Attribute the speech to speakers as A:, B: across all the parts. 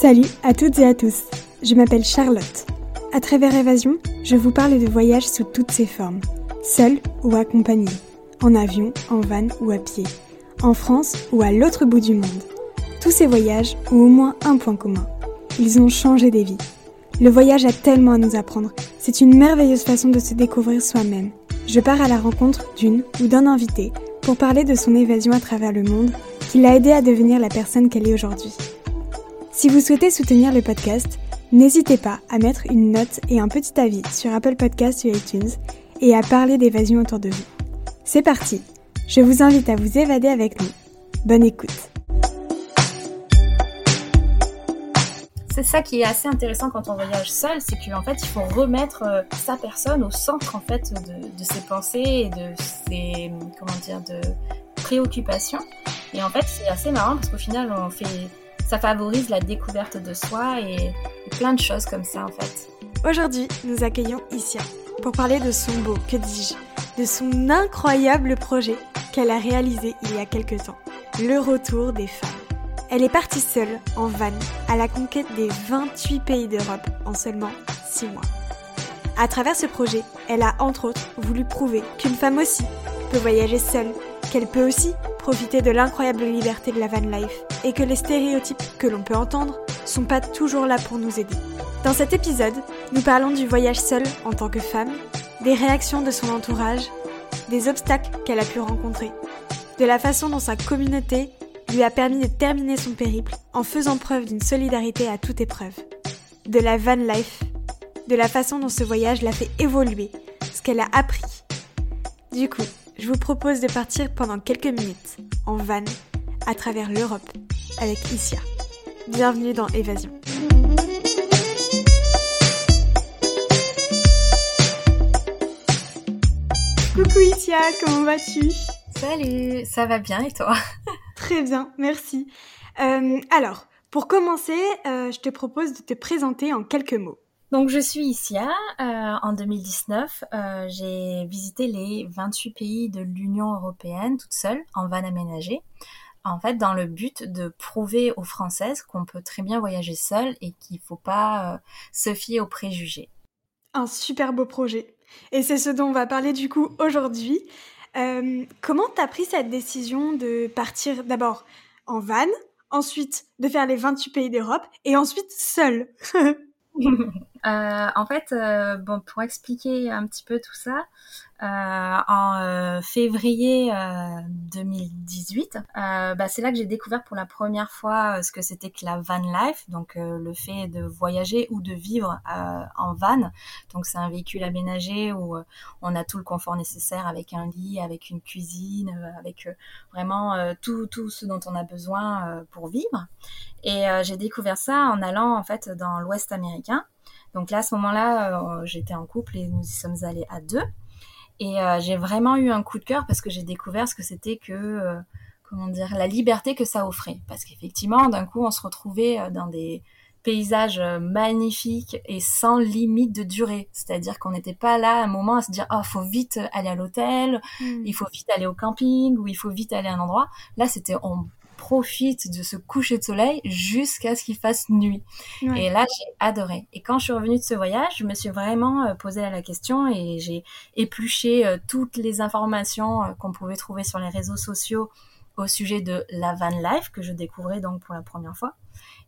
A: Salut à toutes et à tous, je m'appelle Charlotte. À travers Évasion, je vous parle de voyages sous toutes ses formes, seul ou accompagné, en avion, en van ou à pied, en France ou à l'autre bout du monde. Tous ces voyages ont au moins un point commun, ils ont changé des vies. Le voyage a tellement à nous apprendre, c'est une merveilleuse façon de se découvrir soi-même. Je pars à la rencontre d'une ou d'un invité pour parler de son évasion à travers le monde qui l'a aidé à devenir la personne qu'elle est aujourd'hui. Si vous souhaitez soutenir le podcast, n'hésitez pas à mettre une note et un petit avis sur Apple Podcasts ou iTunes et à parler d'évasion autour de vous. C'est parti Je vous invite à vous évader avec nous. Bonne écoute
B: C'est ça qui est assez intéressant quand on voyage seul, c'est qu'en fait il faut remettre euh, sa personne au centre en fait de, ses pensées et de ses comment de préoccupations. Et en fait c'est assez marrant parce qu'au final on fait ça favorise la découverte de soi et, plein de choses comme ça en fait.
A: Aujourd'hui, nous accueillons Issia pour parler de son beau, que dis-je, de son incroyable projet qu'elle a réalisé il y a quelques temps, le retour des femmes. Elle est partie seule, en van, à la conquête des 28 pays d'Europe en seulement 6 mois. À travers ce projet, elle a entre autres voulu prouver qu'une femme aussi peut voyager seule, qu'elle peut aussi profiter de l'incroyable liberté de la van life et que les stéréotypes que l'on peut entendre sont pas toujours là pour nous aider. Dans cet épisode, nous parlons du voyage seul en tant que femme, des réactions de son entourage, des obstacles qu'elle a pu rencontrer, de la façon dont sa communauté lui a permis de terminer son périple en faisant preuve d'une solidarité à toute épreuve, de la van life, de la façon dont ce voyage l'a fait évoluer, ce qu'elle a appris. Du coup, je vous propose de partir pendant quelques minutes en van à travers l'Europe avec Issia. Bienvenue dans Évasion. Coucou Issia, comment vas-tu?
B: Salut, ça va bien et toi?
A: Très bien, merci. Euh, alors, pour commencer, euh, je te propose de te présenter en quelques mots.
B: Donc je suis Issia. Euh, en 2019, euh, j'ai visité les 28 pays de l'Union européenne toute seule en van aménagé. En fait, dans le but de prouver aux Françaises qu'on peut très bien voyager seule et qu'il ne faut pas euh, se fier aux préjugés.
A: Un super beau projet. Et c'est ce dont on va parler du coup aujourd'hui. comment t'as pris cette décision de partir d'abord en van, ensuite de faire les 28 pays d'Europe et ensuite seule?
B: Euh, en fait, euh, bon, pour expliquer un petit peu tout ça, euh, en euh, février 2018, bah, c'est là que j'ai découvert pour la première fois ce que c'était que la van life, donc le fait de voyager ou de vivre en van. Donc c'est un véhicule aménagé où on a tout le confort nécessaire avec un lit, avec une cuisine, avec vraiment tout, tout ce dont on a besoin pour vivre. Et j'ai découvert ça en allant en fait dans l'Ouest américain. Donc là, à ce moment-là, euh, j'étais en couple et nous y sommes allés à deux. Et euh, j'ai vraiment eu un coup de cœur parce que j'ai découvert ce que c'était que, euh, comment dire, la liberté que ça offrait. Parce qu'effectivement, d'un coup, on se retrouvait dans des paysages magnifiques et sans limite de durée. C'est-à-dire qu'on n'était pas là à un moment à se dire, oh, faut vite aller à l'hôtel, hmm. il faut vite aller au camping, ou il faut vite aller à un endroit. Là, c'était, on profite de ce coucher de soleil jusqu'à ce qu'il fasse nuit. Et là, j'ai adoré. Et quand je suis revenue de ce voyage, je me suis vraiment euh, posé la question et j'ai épluché euh, toutes les informations euh, qu'on pouvait trouver sur les réseaux sociaux au sujet de la van life que je découvrais donc pour la première fois.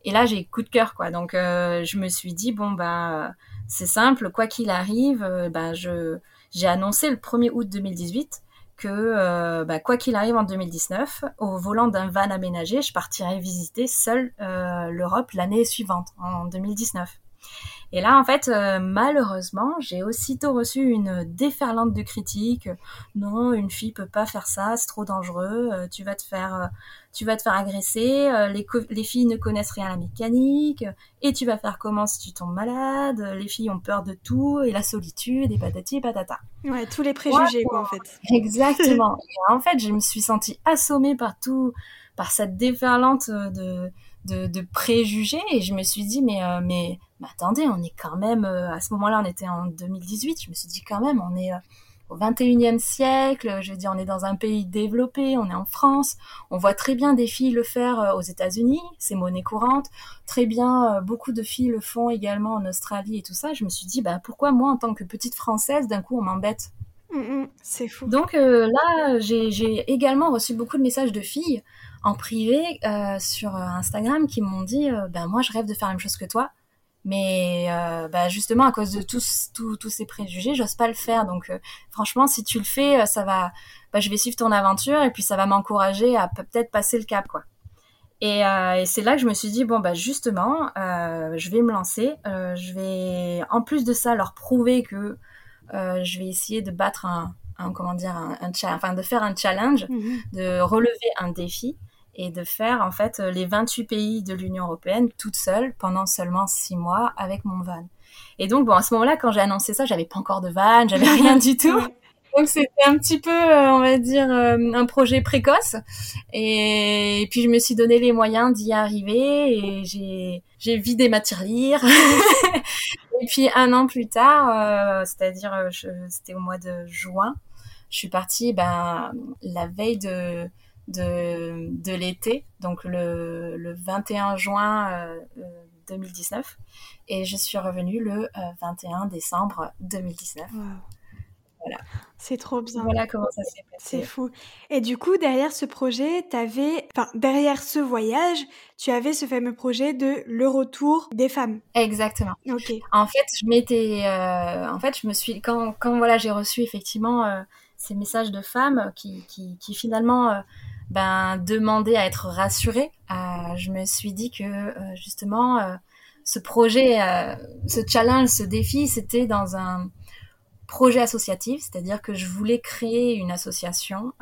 B: Et là, j'ai coup de cœur quoi. Donc je me suis dit bon bah c'est simple, quoi qu'il arrive, bah je j'ai annoncé le 1er août 2018 que euh, bah, quoi qu'il arrive en 2019, au volant d'un van aménagé, je partirai visiter seule euh, l'Europe l'année suivante, en 2019. Et là, en fait, euh, malheureusement, j'ai aussitôt reçu une déferlante de critiques. Non, une fille peut pas faire ça, c'est trop dangereux. Euh, tu vas te faire, euh, tu vas te faire agresser. les, les filles ne connaissent rien à la mécanique. Et tu vas faire comment si tu tombes malade Les filles ont peur de tout et la solitude et patati et patata.
A: Ouais, tous les préjugés, quoi, en fait.
B: Exactement. en fait, je me suis sentie assommée par tout, par cette déferlante de de, préjugés et je me suis dit mais euh, mais, attendez on est quand même euh, à ce moment-là on était en 2018 je me suis dit quand même on est euh, au 21e siècle. Je veux dire, on est dans un pays développé, on est en France. On voit très bien des filles le faire aux États-Unis, c'est monnaie courante. Très bien, beaucoup de filles le font également en Australie et tout ça. Je me suis dit, bah, pourquoi moi, en tant que petite Française, d'un coup, on m'embête?
A: Mm, mm, C'est fou.
B: Donc là, j'ai également reçu beaucoup de messages de filles en privé sur Instagram qui m'ont dit, ben moi, je rêve de faire la même chose que toi mais euh, bah justement, à cause de tous, tous, ces préjugés, j'ose pas le faire. Donc, euh, franchement, si tu le fais, euh, ça va. Bah, je vais suivre ton aventure et puis ça va m'encourager à peut-être passer le cap, quoi. Et, et c'est là que je me suis dit bon bah justement, je vais me lancer. je vais, en plus de ça, leur prouver que je vais essayer de battre un, un comment dire, un, un enfin de faire un challenge, mmh de relever un défi et de faire en fait les 28 pays de l'Union européenne toute seule pendant seulement 6 mois avec mon van. Et donc bon à ce moment-là quand j'ai annoncé ça, j'avais pas encore de van, j'avais rien du tout. Donc c'était un petit peu, euh, on va dire, euh, un projet précoce. Et, puis je me suis donné les moyens d'y arriver et j'ai j'ai vidé ma tirelire. et puis un an plus tard, euh, c'est-à-dire c'était au mois de juin, je suis partie ben la veille de de, de l'été, donc le, le, 21 juin 2019. Euh, et je suis revenue le 21 euh, décembre 2019.
A: Voilà. C'est trop bien.
B: Voilà comment ça s'est passé.
A: C'est fou. Et du coup, derrière ce projet, avais, enfin, derrière ce voyage, tu avais ce fameux projet de le retour des femmes.
B: Exactement.
A: Ok.
B: En fait, je m'étais, euh, en fait, je me suis, quand, quand voilà, j'ai reçu effectivement ces messages de femmes qui, qui, qui finalement ben, demander à être rassurée. Euh, je me suis dit que euh, justement, euh, ce projet, ce challenge, ce défi, c'était dans un projet associatif, c'est-à-dire que je voulais créer une association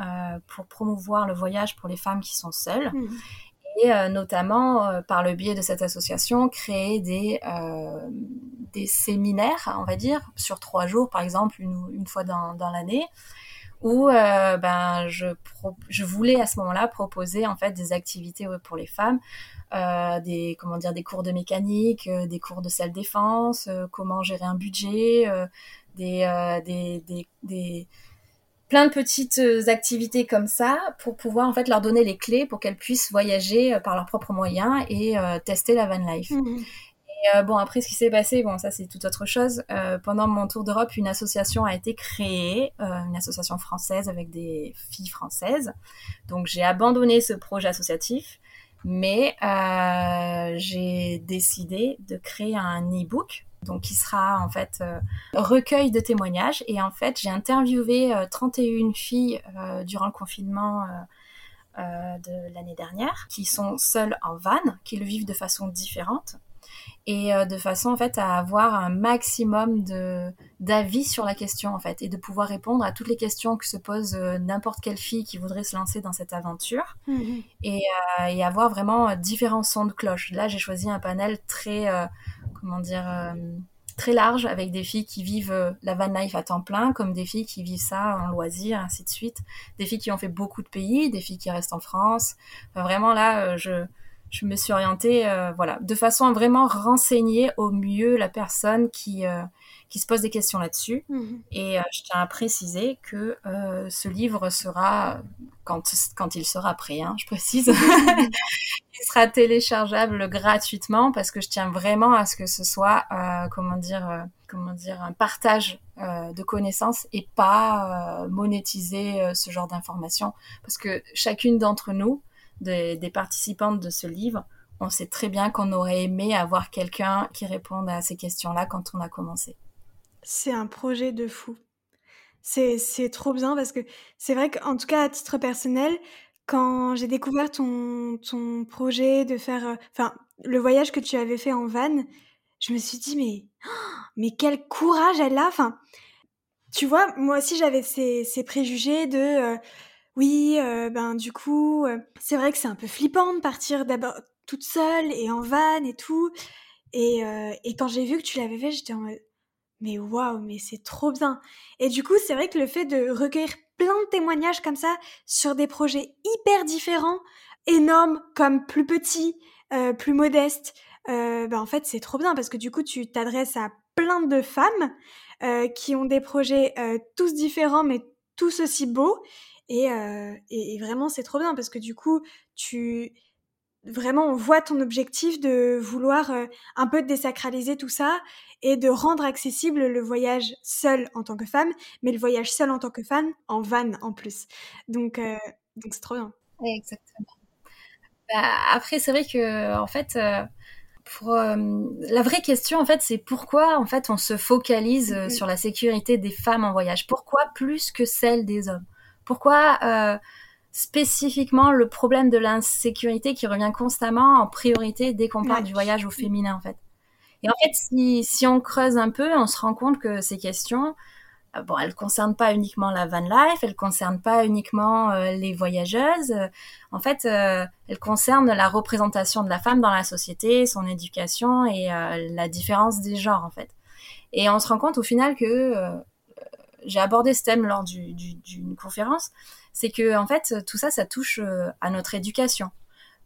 B: pour promouvoir le voyage pour les femmes qui sont seules. Mmh. Et notamment, par le biais de cette association, créer des, des séminaires, on va dire, sur trois jours, par exemple, une, une fois dans, dans l'année, où euh, ben je je voulais à ce moment-là proposer en fait des activités pour les femmes euh, des comment dire des cours de mécanique euh, des cours de self défense comment gérer un budget des, des, des, des plein de petites activités comme ça pour pouvoir en fait leur donner les clés pour qu'elles puissent voyager par leurs propres moyens et tester la van life. Mmh. Euh, bon, après, ce qui s'est passé, bon, ça c'est tout autre chose. Euh, pendant mon tour d'Europe, une association a été créée, euh, une association française avec des filles françaises. Donc j'ai abandonné ce projet associatif, mais j'ai décidé de créer un e-book. Donc, qui sera en fait recueil de témoignages. Et en fait, j'ai interviewé 31 filles durant le confinement de l'année dernière, qui sont seules en van, qui le vivent de façon différente et euh, de façon en fait à avoir un maximum de d'avis sur la question en fait et de pouvoir répondre à toutes les questions que se pose euh, n'importe quelle fille qui voudrait se lancer dans cette aventure mhm. et, euh, et, avoir vraiment différents sons de cloche. Là, j'ai choisi un panel très comment dire très large avec des filles qui vivent la van life à temps plein comme des filles qui vivent ça en loisir ainsi de suite des filles qui ont fait beaucoup de pays des filles qui restent en France vraiment là je je me suis orientée, euh, voilà, de façon à vraiment renseigner au mieux la personne qui euh, qui se pose des questions là-dessus. Mhm. Et euh, je tiens à préciser que ce livre sera, quand, quand il sera prêt, hein, je précise, il sera téléchargeable gratuitement parce que je tiens vraiment à ce que ce soit, comment dire, comment dire, un partage de connaissances et pas monétiser ce genre d'informations. Parce que chacune d'entre nous, des, participantes de ce livre, on sait très bien qu'on aurait aimé avoir quelqu'un qui réponde à ces questions-là quand on a commencé.
A: C'est un projet de fou. C'est trop bien parce que c'est vrai qu'en tout cas à titre personnel, quand j'ai découvert ton, ton projet de faire, euh, enfin le voyage que tu avais fait en van, je me suis dit mais mais quel courage elle a. Enfin, tu vois, moi aussi j'avais ces, ces préjugés de euh, oui, euh, ben du coup, euh, c'est vrai que c'est un peu flippant de partir d'abord toute seule et en van et tout. Et, euh, et quand j'ai vu que tu l'avais fait, j'étais en mode mais waouh, mais c'est trop bien. Et du coup, c'est vrai que le fait de recueillir plein de témoignages comme ça sur des projets hyper différents, énormes comme plus petits, plus modestes, ben en fait c'est trop bien parce que du coup tu t'adresses à plein de femmes qui ont des projets tous différents mais tous aussi beaux. Et, et, et vraiment, c'est trop bien parce que du coup, tu vraiment on voit ton objectif de vouloir un peu désacraliser tout ça et de rendre accessible le voyage seul en tant que femme, mais le voyage seul en tant que femme en van en plus. Donc donc c'est trop bien.
B: Exactement. Bah, après c'est vrai que en fait pour la vraie question en fait c'est pourquoi en fait on se focalise mmh sur la sécurité des femmes en voyage? Pourquoi plus que celle des hommes? Pourquoi spécifiquement le problème de l'insécurité qui revient constamment en priorité dès qu'on parle du voyage au féminin en fait? Et en fait, si, si on creuse un peu, on se rend compte que ces questions, euh, bon, elles concernent pas uniquement la van life, elles concernent pas uniquement euh, les voyageuses. en fait, euh, elles concernent la représentation de la femme dans la société, son éducation et la différence des genres en fait. Et on se rend compte au final que j'ai abordé ce thème lors d'une du, conférence c'est que en fait tout ça, ça touche euh, à notre éducation.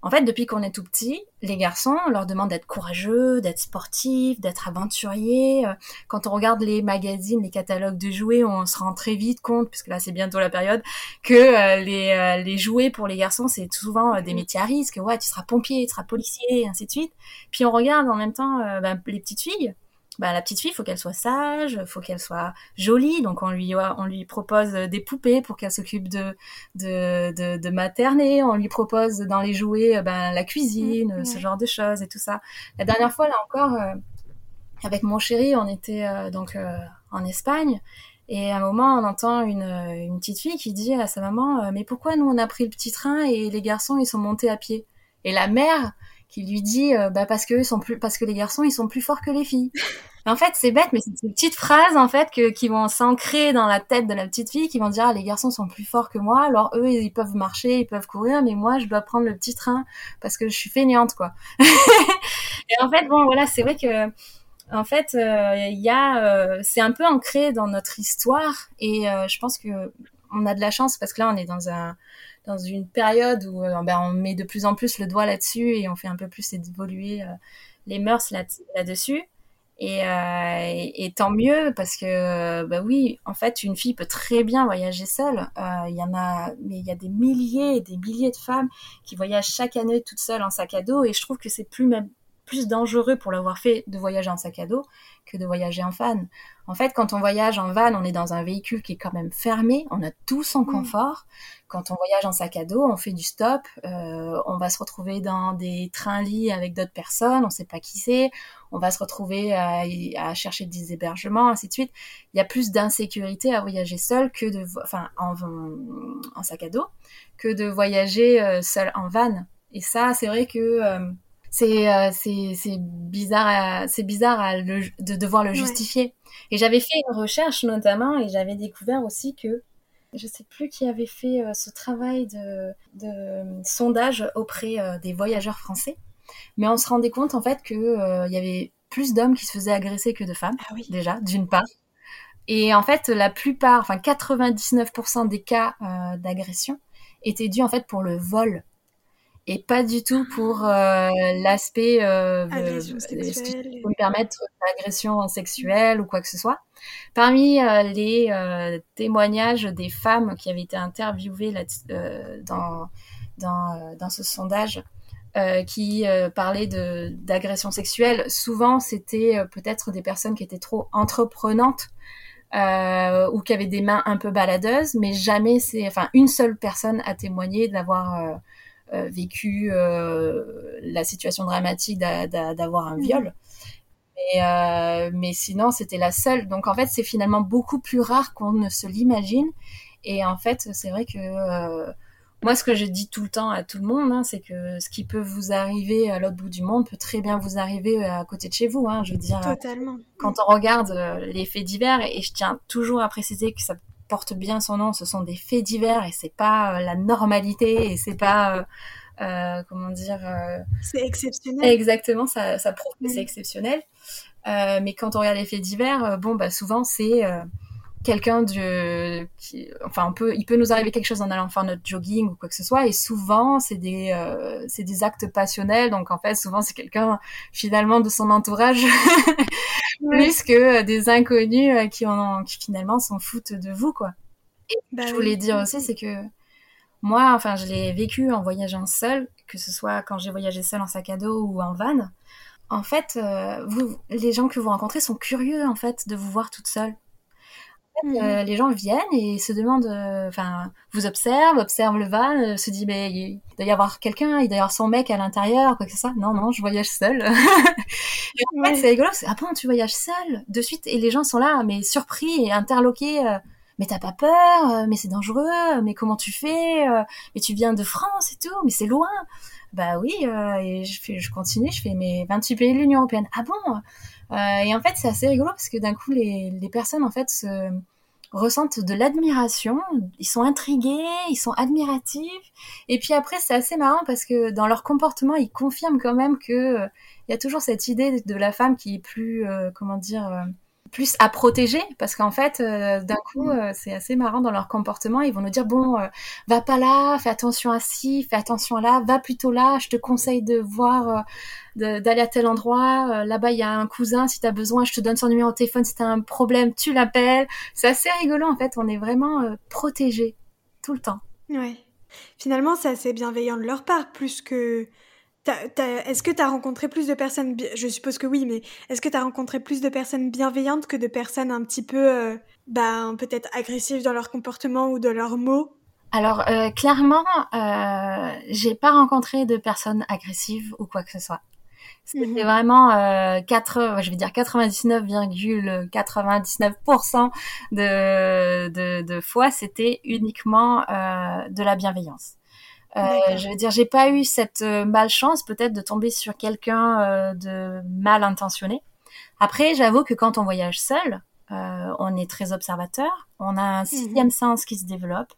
B: En fait, depuis qu'on est tout petit, les garçons, on leur demande d'être courageux, d'être sportifs, d'être aventuriers. Euh, quand on regarde les magazines, les catalogues de jouets, on se rend très vite compte, puisque là c'est bientôt la période, que euh, les, les jouets pour les garçons, c'est souvent des métiers à risque. Ouais, tu seras pompier, tu seras policier, et ainsi de suite. Puis on regarde en même temps ben, les petites filles bah, la petite fille, faut qu'elle soit sage, faut qu'elle soit jolie. Donc on lui on lui propose des poupées pour qu'elle s'occupe de, de, de de materner. On lui propose dans les jouets ben la cuisine, mmh, ce genre de choses et tout ça. La dernière fois là encore, euh, avec mon chéri, on était euh, donc euh, en Espagne. Et à un moment, on entend une, une petite fille qui dit à sa maman Mais pourquoi nous, on a pris le petit train et les garçons, ils sont montés à pied? Et la mère, qui lui dit euh, bah parce que sont plus parce que les garçons ils sont plus forts que les filles. en fait, c'est bête mais c'est ces petites phrases en fait que qui vont s'ancrer dans la tête de la petite fille qui vont dire ah, les garçons sont plus forts que moi, alors eux ils peuvent marcher, ils peuvent courir mais moi je dois prendre le petit train parce que je suis feignante quoi. et en fait bon voilà, c'est vrai que en fait, euh, il y a, euh, c'est un peu ancré dans notre histoire et je pense que on a de la chance parce que là on est dans un dans une période où euh, ben, on met de plus en plus le doigt là-dessus et on fait un peu plus évoluer euh, les mœurs là-dessus. et, euh, et, tant mieux parce que bah oui, en fait, une fille peut très bien voyager seule. Il y en a, mais il y a des milliers et des milliers de femmes qui voyagent chaque année toutes seules en sac à dos. Et je trouve que c'est plus même plus dangereux pour l'avoir fait de voyager en sac à dos que de voyager en van. En fait, quand on voyage en van, on est dans un véhicule qui est quand même fermé, on a tout son mm. confort. Quand on voyage en sac à dos, on fait du stop, euh, on va se retrouver dans des trains-lits avec d'autres personnes, on sait pas qui c'est, on va se retrouver à, chercher des hébergements, ainsi de suite. Il y a plus d'insécurité à voyager seul que de, enfin, en, en, sac à dos, que de voyager euh, seul en van. Et ça, c'est vrai que euh, c'est c'est bizarre c'est bizarre de devoir le justifier. Et j'avais fait une recherche notamment et j'avais découvert aussi que je sais plus qui avait fait euh, ce travail de, de sondage auprès euh, des voyageurs français, mais on se rendait compte en fait que euh, il y avait plus d'hommes qui se faisaient agresser que de femmes ah déjà d'une part. Et en fait, la plupart, enfin 99% des cas d'agression étaient dus en fait pour le vol et pas du tout pour euh, l'aspect euh, me permettre d'agression sexuelle ou quoi que ce soit. Parmi euh, les euh, témoignages des femmes qui avaient été interviewées là, dans, dans, dans ce sondage, qui parlaient de d'agression sexuelle, souvent c'était peut-être des personnes qui étaient trop entreprenantes ou qui avaient des mains un peu baladeuses, mais jamais c'est, enfin une seule personne a témoigné d'avoir euh, vécu euh, la situation dramatique d'avoir un viol. Mais, euh, mais sinon, c'était la seule. Donc en fait, c'est finalement beaucoup plus rare qu'on ne se l'imagine. Et en fait, c'est vrai que moi, ce que je dis tout le temps à tout le monde, hein, c'est que ce qui peut vous arriver à l'autre bout du monde peut très bien vous arriver à côté de chez vous. Hein, je veux dire,
A: Totalement.
B: quand on regarde les faits divers, et je tiens toujours à préciser que ça porte bien son nom, ce sont des faits divers et c'est pas euh, la normalité et c'est pas euh, euh comment dire.
A: C'est exceptionnel.
B: Exactement, ça, ça prouve que c'est exceptionnel. Mais quand on regarde les faits divers, bon bah souvent c'est quelqu'un de qui, enfin on peut il peut nous arriver quelque chose en allant faire notre jogging ou quoi que ce soit. Et souvent c'est des euh, c'est des actes passionnels. Donc en fait souvent c'est quelqu'un finalement de son entourage plus que des inconnus euh, qui en qui finalement s'en foutent de vous quoi. Et bah je voulais dire aussi c'est que moi enfin je l'ai vécu en voyageant seule que ce soit quand j'ai voyagé seule en sac à dos ou en van. En fait euh, vous les gens que vous rencontrez sont curieux en fait de vous voir toute seule Mhm. Euh, les gens viennent et se demandent, euh, enfin, vous observent, observent le van, euh, se dit, mais il doit y avoir quelqu'un, il doit y avoir son mec à l'intérieur, quoi que ce soit. Non, non, je voyage seule. en fait, c'est rigolo, c'est, ah bon, tu voyages seule? De suite, et les gens sont là, mais surpris et interloqués. mais t'as pas peur, mais c'est dangereux, mais comment tu fais, mais tu viens de France et tout, mais c'est loin. Bah oui, et je, fais, je continue, je fais mes 28 pays de l'Union Européenne. Ah bon? Et en fait, c'est assez rigolo parce que d'un coup, les, les, personnes en fait se ressentent de l'admiration, ils sont intrigués, ils sont admiratifs. Et puis après, c'est assez marrant parce que dans leur comportement, ils confirment quand même que euh, il y a toujours cette idée de la femme qui est plus, euh, comment dire, plus à protéger parce qu'en fait euh, d'un coup euh, c'est assez marrant dans leur comportement. Ils vont nous dire bon euh, va pas là fais attention à ci fais attention à là va plutôt là je te conseille de voir d'aller à tel endroit là-bas il y a un cousin si tu as besoin je te donne son numéro de téléphone si tu as un problème tu l'appelles. C'est assez rigolo en fait on est vraiment protégé tout le temps.
A: Ouais. Finalement c'est assez bienveillant de leur part plus que est-ce que tu as rencontré plus de personnes, je suppose que oui, mais est-ce que tu as rencontré plus de personnes bienveillantes que de personnes un petit peu, euh, ben, peut-être agressives dans leur comportement ou dans leurs mots?
B: Alors, euh, clairement, euh, j'ai pas rencontré de personnes agressives ou quoi que ce soit. C'était mhm. vraiment euh, 4, je vais dire 99,99% de, de, de fois, c'était uniquement euh, de la bienveillance. Euh, je veux dire, j'ai pas eu cette euh, malchance peut-être de tomber sur quelqu'un euh, de mal intentionné. Après, j'avoue que quand on voyage seul, on est très observateur, on a un mhm. sixième sens qui se développe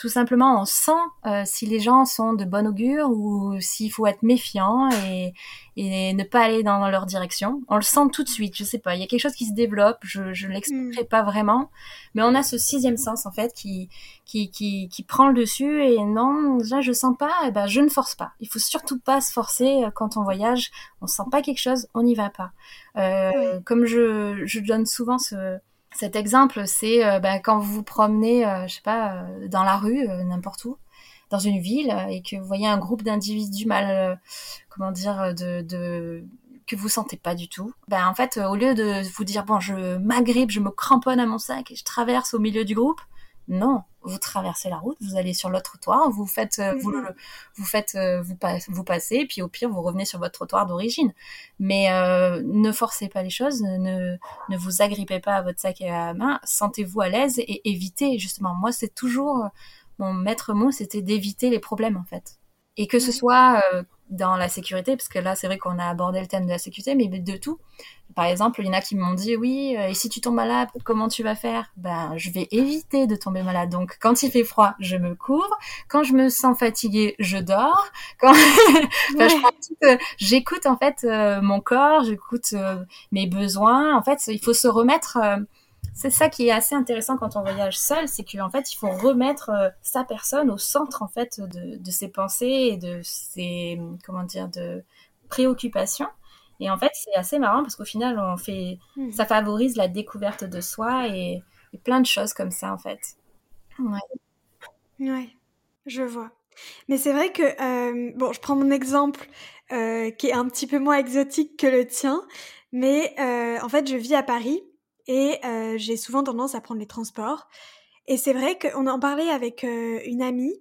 B: tout simplement on sent euh, si les gens sont de bon augure ou s'il faut être méfiant et, et, ne pas aller dans leur direction. On le sent tout de suite, je sais pas, il y a quelque chose qui se développe, je, ne l'expliquerai mm. pas vraiment, mais on a ce sixième sens en fait qui, qui, qui, qui prend le dessus et non, déjà je sens pas, et eh ben je ne force pas. Il faut surtout pas se forcer euh, quand on voyage, on sent pas quelque chose, on n'y va pas. Euh, Comme je, je donne souvent ce cet exemple, c'est euh, bah, quand vous vous promenez, euh, je sais pas, euh, dans la rue, n'importe où, dans une ville, et que vous voyez un groupe d'individus mal, comment dire, de, de que vous sentez pas du tout. Ben en fait, au lieu de vous dire bon, je m'agrippe, je me cramponne à mon sac et je traverse au milieu du groupe, non, vous traversez la route, vous allez sur l'autre trottoir, vous faites, euh, vous, mhm. vous faites, euh, vous, vous passez, puis au pire vous revenez sur votre trottoir d'origine. Mais euh, ne forcez pas les choses, ne, ne vous agrippez pas à votre sac à la main, sentez-vous à l'aise et évitez justement. Moi, c'est toujours mon maître mot, c'était d'éviter les problèmes en fait, et que ce soit dans la sécurité, parce que là, c'est vrai qu'on a abordé le thème de la sécurité, mais de tout. Par exemple, il y en a qui m'ont dit, oui, euh, et si tu tombes malade, comment tu vas faire? Ben, je vais éviter de tomber malade. Donc, quand il fait froid, je me couvre. Quand je me sens fatiguée, je dors. Quand euh, j'écoute en fait euh, mon corps, j'écoute mes besoins. En fait, il faut se remettre c'est ça qui est assez intéressant quand on voyage seul, c'est qu'en fait, il faut remettre euh, sa personne au centre en fait de, de, ses pensées et de ses comment dire de préoccupations. Et en fait, c'est assez marrant parce qu'au final, on fait, hmm. ça favorise la découverte de soi et, plein de choses comme ça en fait.
A: Ouais. Ouais, je vois. Mais c'est vrai que euh, bon, je prends mon exemple euh, qui est un petit peu moins exotique que le tien, mais en fait, je vis à Paris et euh, j'ai souvent tendance à prendre les transports. Et c'est vrai qu'on en parlait avec euh, une amie.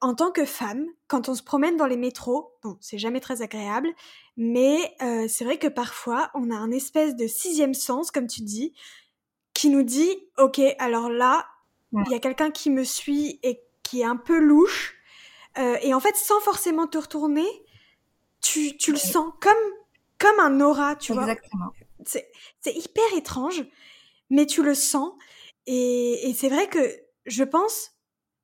A: En tant que femme, quand on se promène dans les métros, bon, c'est jamais très agréable, mais euh, c'est vrai que parfois on a un espèce de sixième sens, comme tu dis, qui nous dit, ok, alors là, il y a quelqu'un qui me suit et qui est un peu louche. et en fait, sans forcément te retourner, tu, tu le sens comme, comme un aura, tu
B: Exactement.
A: vois. C'est hyper étrange mais tu le sens. Et, c'est vrai que je pense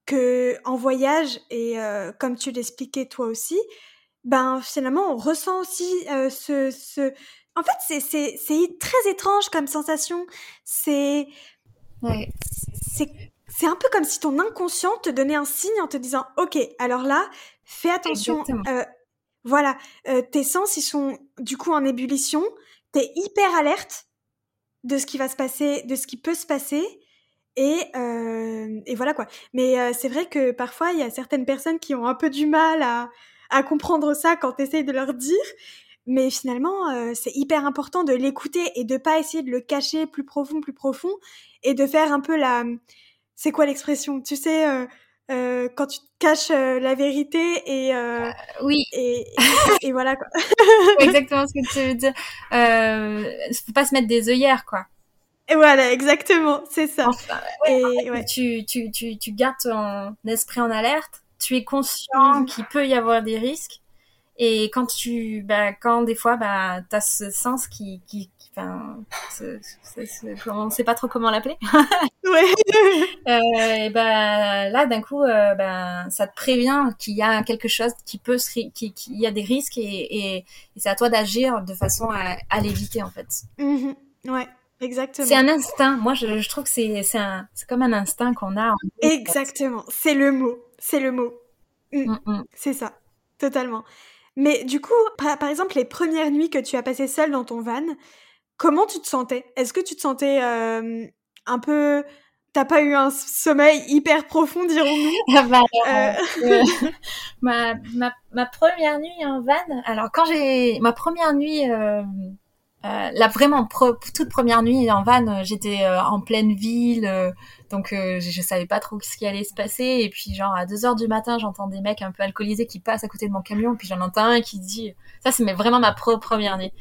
A: que en voyage et euh, comme tu l'expliquais toi aussi, ben finalement on ressent aussi euh, ce, ce, En fait, c'est très étrange comme sensation. C'est
B: Ouais.
A: C'est un peu comme si ton inconscient te donnait un signe en te disant Ok, alors là, fais attention. Euh, voilà, tes sens, ils sont du coup en ébullition. T'es hyper alerte de ce qui va se passer, de ce qui peut se passer. Et, euh, et voilà quoi. Mais euh, c'est vrai que parfois, il y a certaines personnes qui ont un peu du mal à, à comprendre ça quand tu essayes de leur dire. Mais finalement, euh, c'est hyper important de l'écouter et de pas essayer de le cacher plus profond, plus profond, et de faire un peu la... C'est quoi l'expression? Tu sais, euh, euh, quand tu caches euh, la vérité et... Euh,
B: oui.
A: Et, et, voilà quoi.
B: exactement ce que tu veux dire. Euh, faut pas se mettre des œillères quoi.
A: Et voilà, exactement, c'est ça.
B: Enfin, ouais, et, en fait, ouais. tu, tu, tu, tu gardes ton esprit en alerte, tu es conscient mmh. qu'il peut y avoir des risques, et quand tu, bah, quand des fois, bah, t'as ce sens qui, qui enfin, ce, ce, ce, on sait pas trop comment l'appeler.
A: ouais.
B: euh, et bah, là, d'un coup, bah, ça te prévient qu'il y a quelque chose qui peut se, qui, qui y a des risques et, et, et c'est à toi d'agir de façon à, à l'éviter, en fait.
A: Mmh. Ouais. Exactement.
B: C'est un instinct. Moi, je, je trouve que c'est c'est comme un instinct qu'on a.
A: Exactement. C'est le mot. C'est le mot. Mmh. Mm -mm. C'est ça. Totalement. Mais du coup, par, par, exemple, les premières nuits que tu as passées seule dans ton van, comment tu te sentais? Est-ce que tu te sentais euh, un peu... T'as pas eu un sommeil hyper profond, dirons-nous?
B: Bah, euh... euh, ma, ma, ma, première nuit en van, alors quand j'ai... Ma première nuit... Euh, euh, la vraiment toute première nuit en van, j'étais en pleine ville, donc je, je, savais pas trop ce qui allait se passer. Et puis genre à 2 heures du matin, j'entends des mecs un peu alcoolisés qui passent à côté de mon camion, puis j'en entends un qui dit, ça c'est vraiment ma pro première nuit.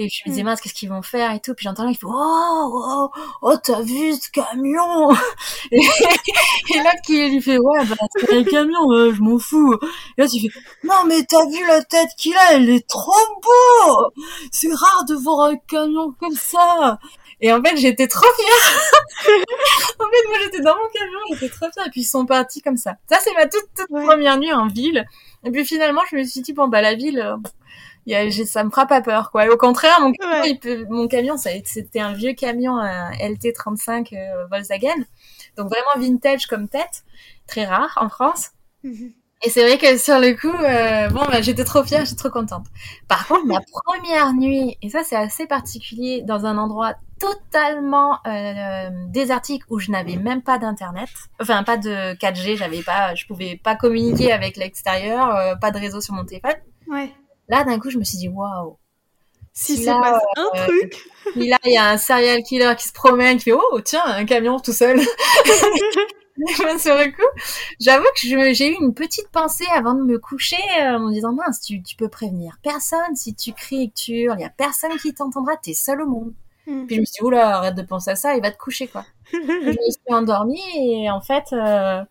B: Et je me disais, mince, qu'est-ce qu'ils vont faire et tout. Puis j'entends qui fait, oh, oh, oh, t'as vu ce camion Et, et l'autre qui lui fait, ouais, bah, c'est un camion, euh, je m'en fous. Et là, tu fais, non, mais t'as vu la tête qu'il a, elle est trop beau C'est rare de voir un camion comme ça et en fait, j'étais trop fière. en fait, moi, j'étais dans mon camion, j'étais trop fière. Et puis, ils sont partis comme ça. Ça, c'est ma toute, toute ouais. première nuit en ville. Et puis, finalement, je me suis dit, bon, bah, la ville, y a, ça me fera pas peur quoi. Et au contraire, mon camion, ouais. peut, mon camion c'était un vieux camion un LT35 euh, Volkswagen, donc vraiment vintage comme tête, très rare en France. Mm -hmm. Et c'est vrai que sur le coup, euh, bon, bah, j'étais trop fière, j'étais trop contente. Par contre, ma première nuit, et ça c'est assez particulier, dans un endroit totalement euh, désertique où je n'avais même pas d'internet, enfin pas de 4G, j'avais pas, je pouvais pas communiquer avec l'extérieur, euh, pas de réseau sur mon téléphone.
A: Ouais.
B: Là, d'un coup, je me suis dit, waouh.
A: Si, c'est pas un euh, truc.
B: Puis là, il y a un serial killer qui se promène, qui fait, oh, tiens, un camion tout seul. sur le coup, j'avoue que j'ai eu une petite pensée avant de me coucher euh, en me disant, mince, tu, tu peux prévenir personne. Si tu cries et que tu hurles, il y a personne qui t'entendra, t'es seul au monde. Mm. Puis je me suis dit, oula, arrête de penser à ça, il va te coucher, quoi. je me suis endormie et en fait, euh,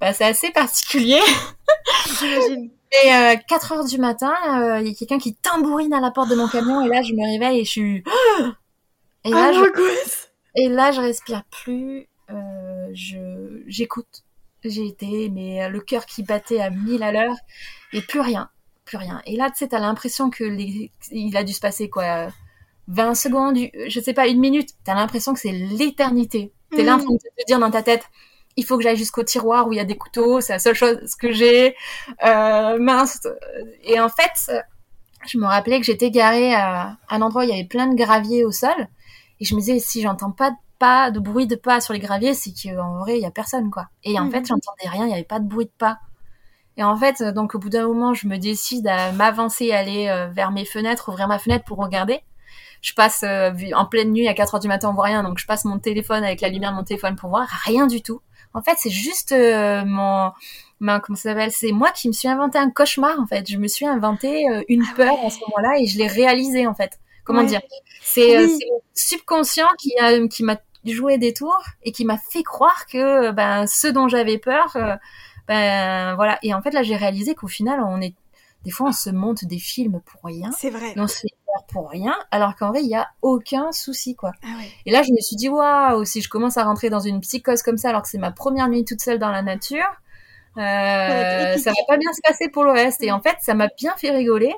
B: bah, c'est assez particulier.
A: J'imagine.
B: Et euh, 4 heures du matin, il euh, y a quelqu'un qui tambourine à la porte de mon camion et là je me réveille et je suis
A: et là ah,
B: je et là je respire plus, euh, je j'écoute. J'ai été mais le cœur qui battait à 1000 à l'heure et plus rien, plus rien. Et là tu sais t'as l'impression que les... il a dû se passer quoi 20 secondes, je sais pas une minute, t'as l'impression que c'est l'éternité. T'es mmh. là en train de te dire dans ta tête il faut que j'aille jusqu'au tiroir où il y a des couteaux, c'est la seule chose que j'ai. Euh, mince. Et en fait, je me rappelais que j'étais garée à un endroit où il y avait plein de gravier au sol. Et je me disais, si j'entends pas de pas, de bruit de pas sur les graviers, c'est qu'en vrai, il y a personne, quoi. Et en mmh. fait, j'entendais rien, il y avait pas de bruit de pas. Et en fait, donc au bout d'un moment, je me décide à m'avancer, aller euh, vers mes fenêtres, ouvrir ma fenêtre pour regarder. Je passe euh, en pleine nuit à 4 heures du matin, on voit rien, donc je passe mon téléphone avec la lumière de mon téléphone pour voir, rien du tout. En fait, c'est juste euh, mon, ma, comment ça s'appelle? C'est moi qui me suis inventé un cauchemar. En fait, je me suis inventé euh, une ah peur ouais. à ce moment-là et je l'ai réalisé en fait. Comment ouais. dire? C'est euh, oui. mon subconscient qui a qui m'a joué des tours et qui m'a fait croire que ben ce dont j'avais peur, euh, ben voilà. Et en fait là, j'ai réalisé qu'au final, on est des fois on se monte des films pour rien.
A: C'est vrai.
B: on se fait pour rien, alors qu'en vrai il y a aucun souci quoi.
A: Ah ouais.
B: Et là je me suis dit waouh, si je commence à rentrer dans une psychose comme ça, alors que c'est ma première nuit toute seule dans la nature, euh, ça va pas bien se passer pour le reste. Et en fait ça m'a bien fait rigoler.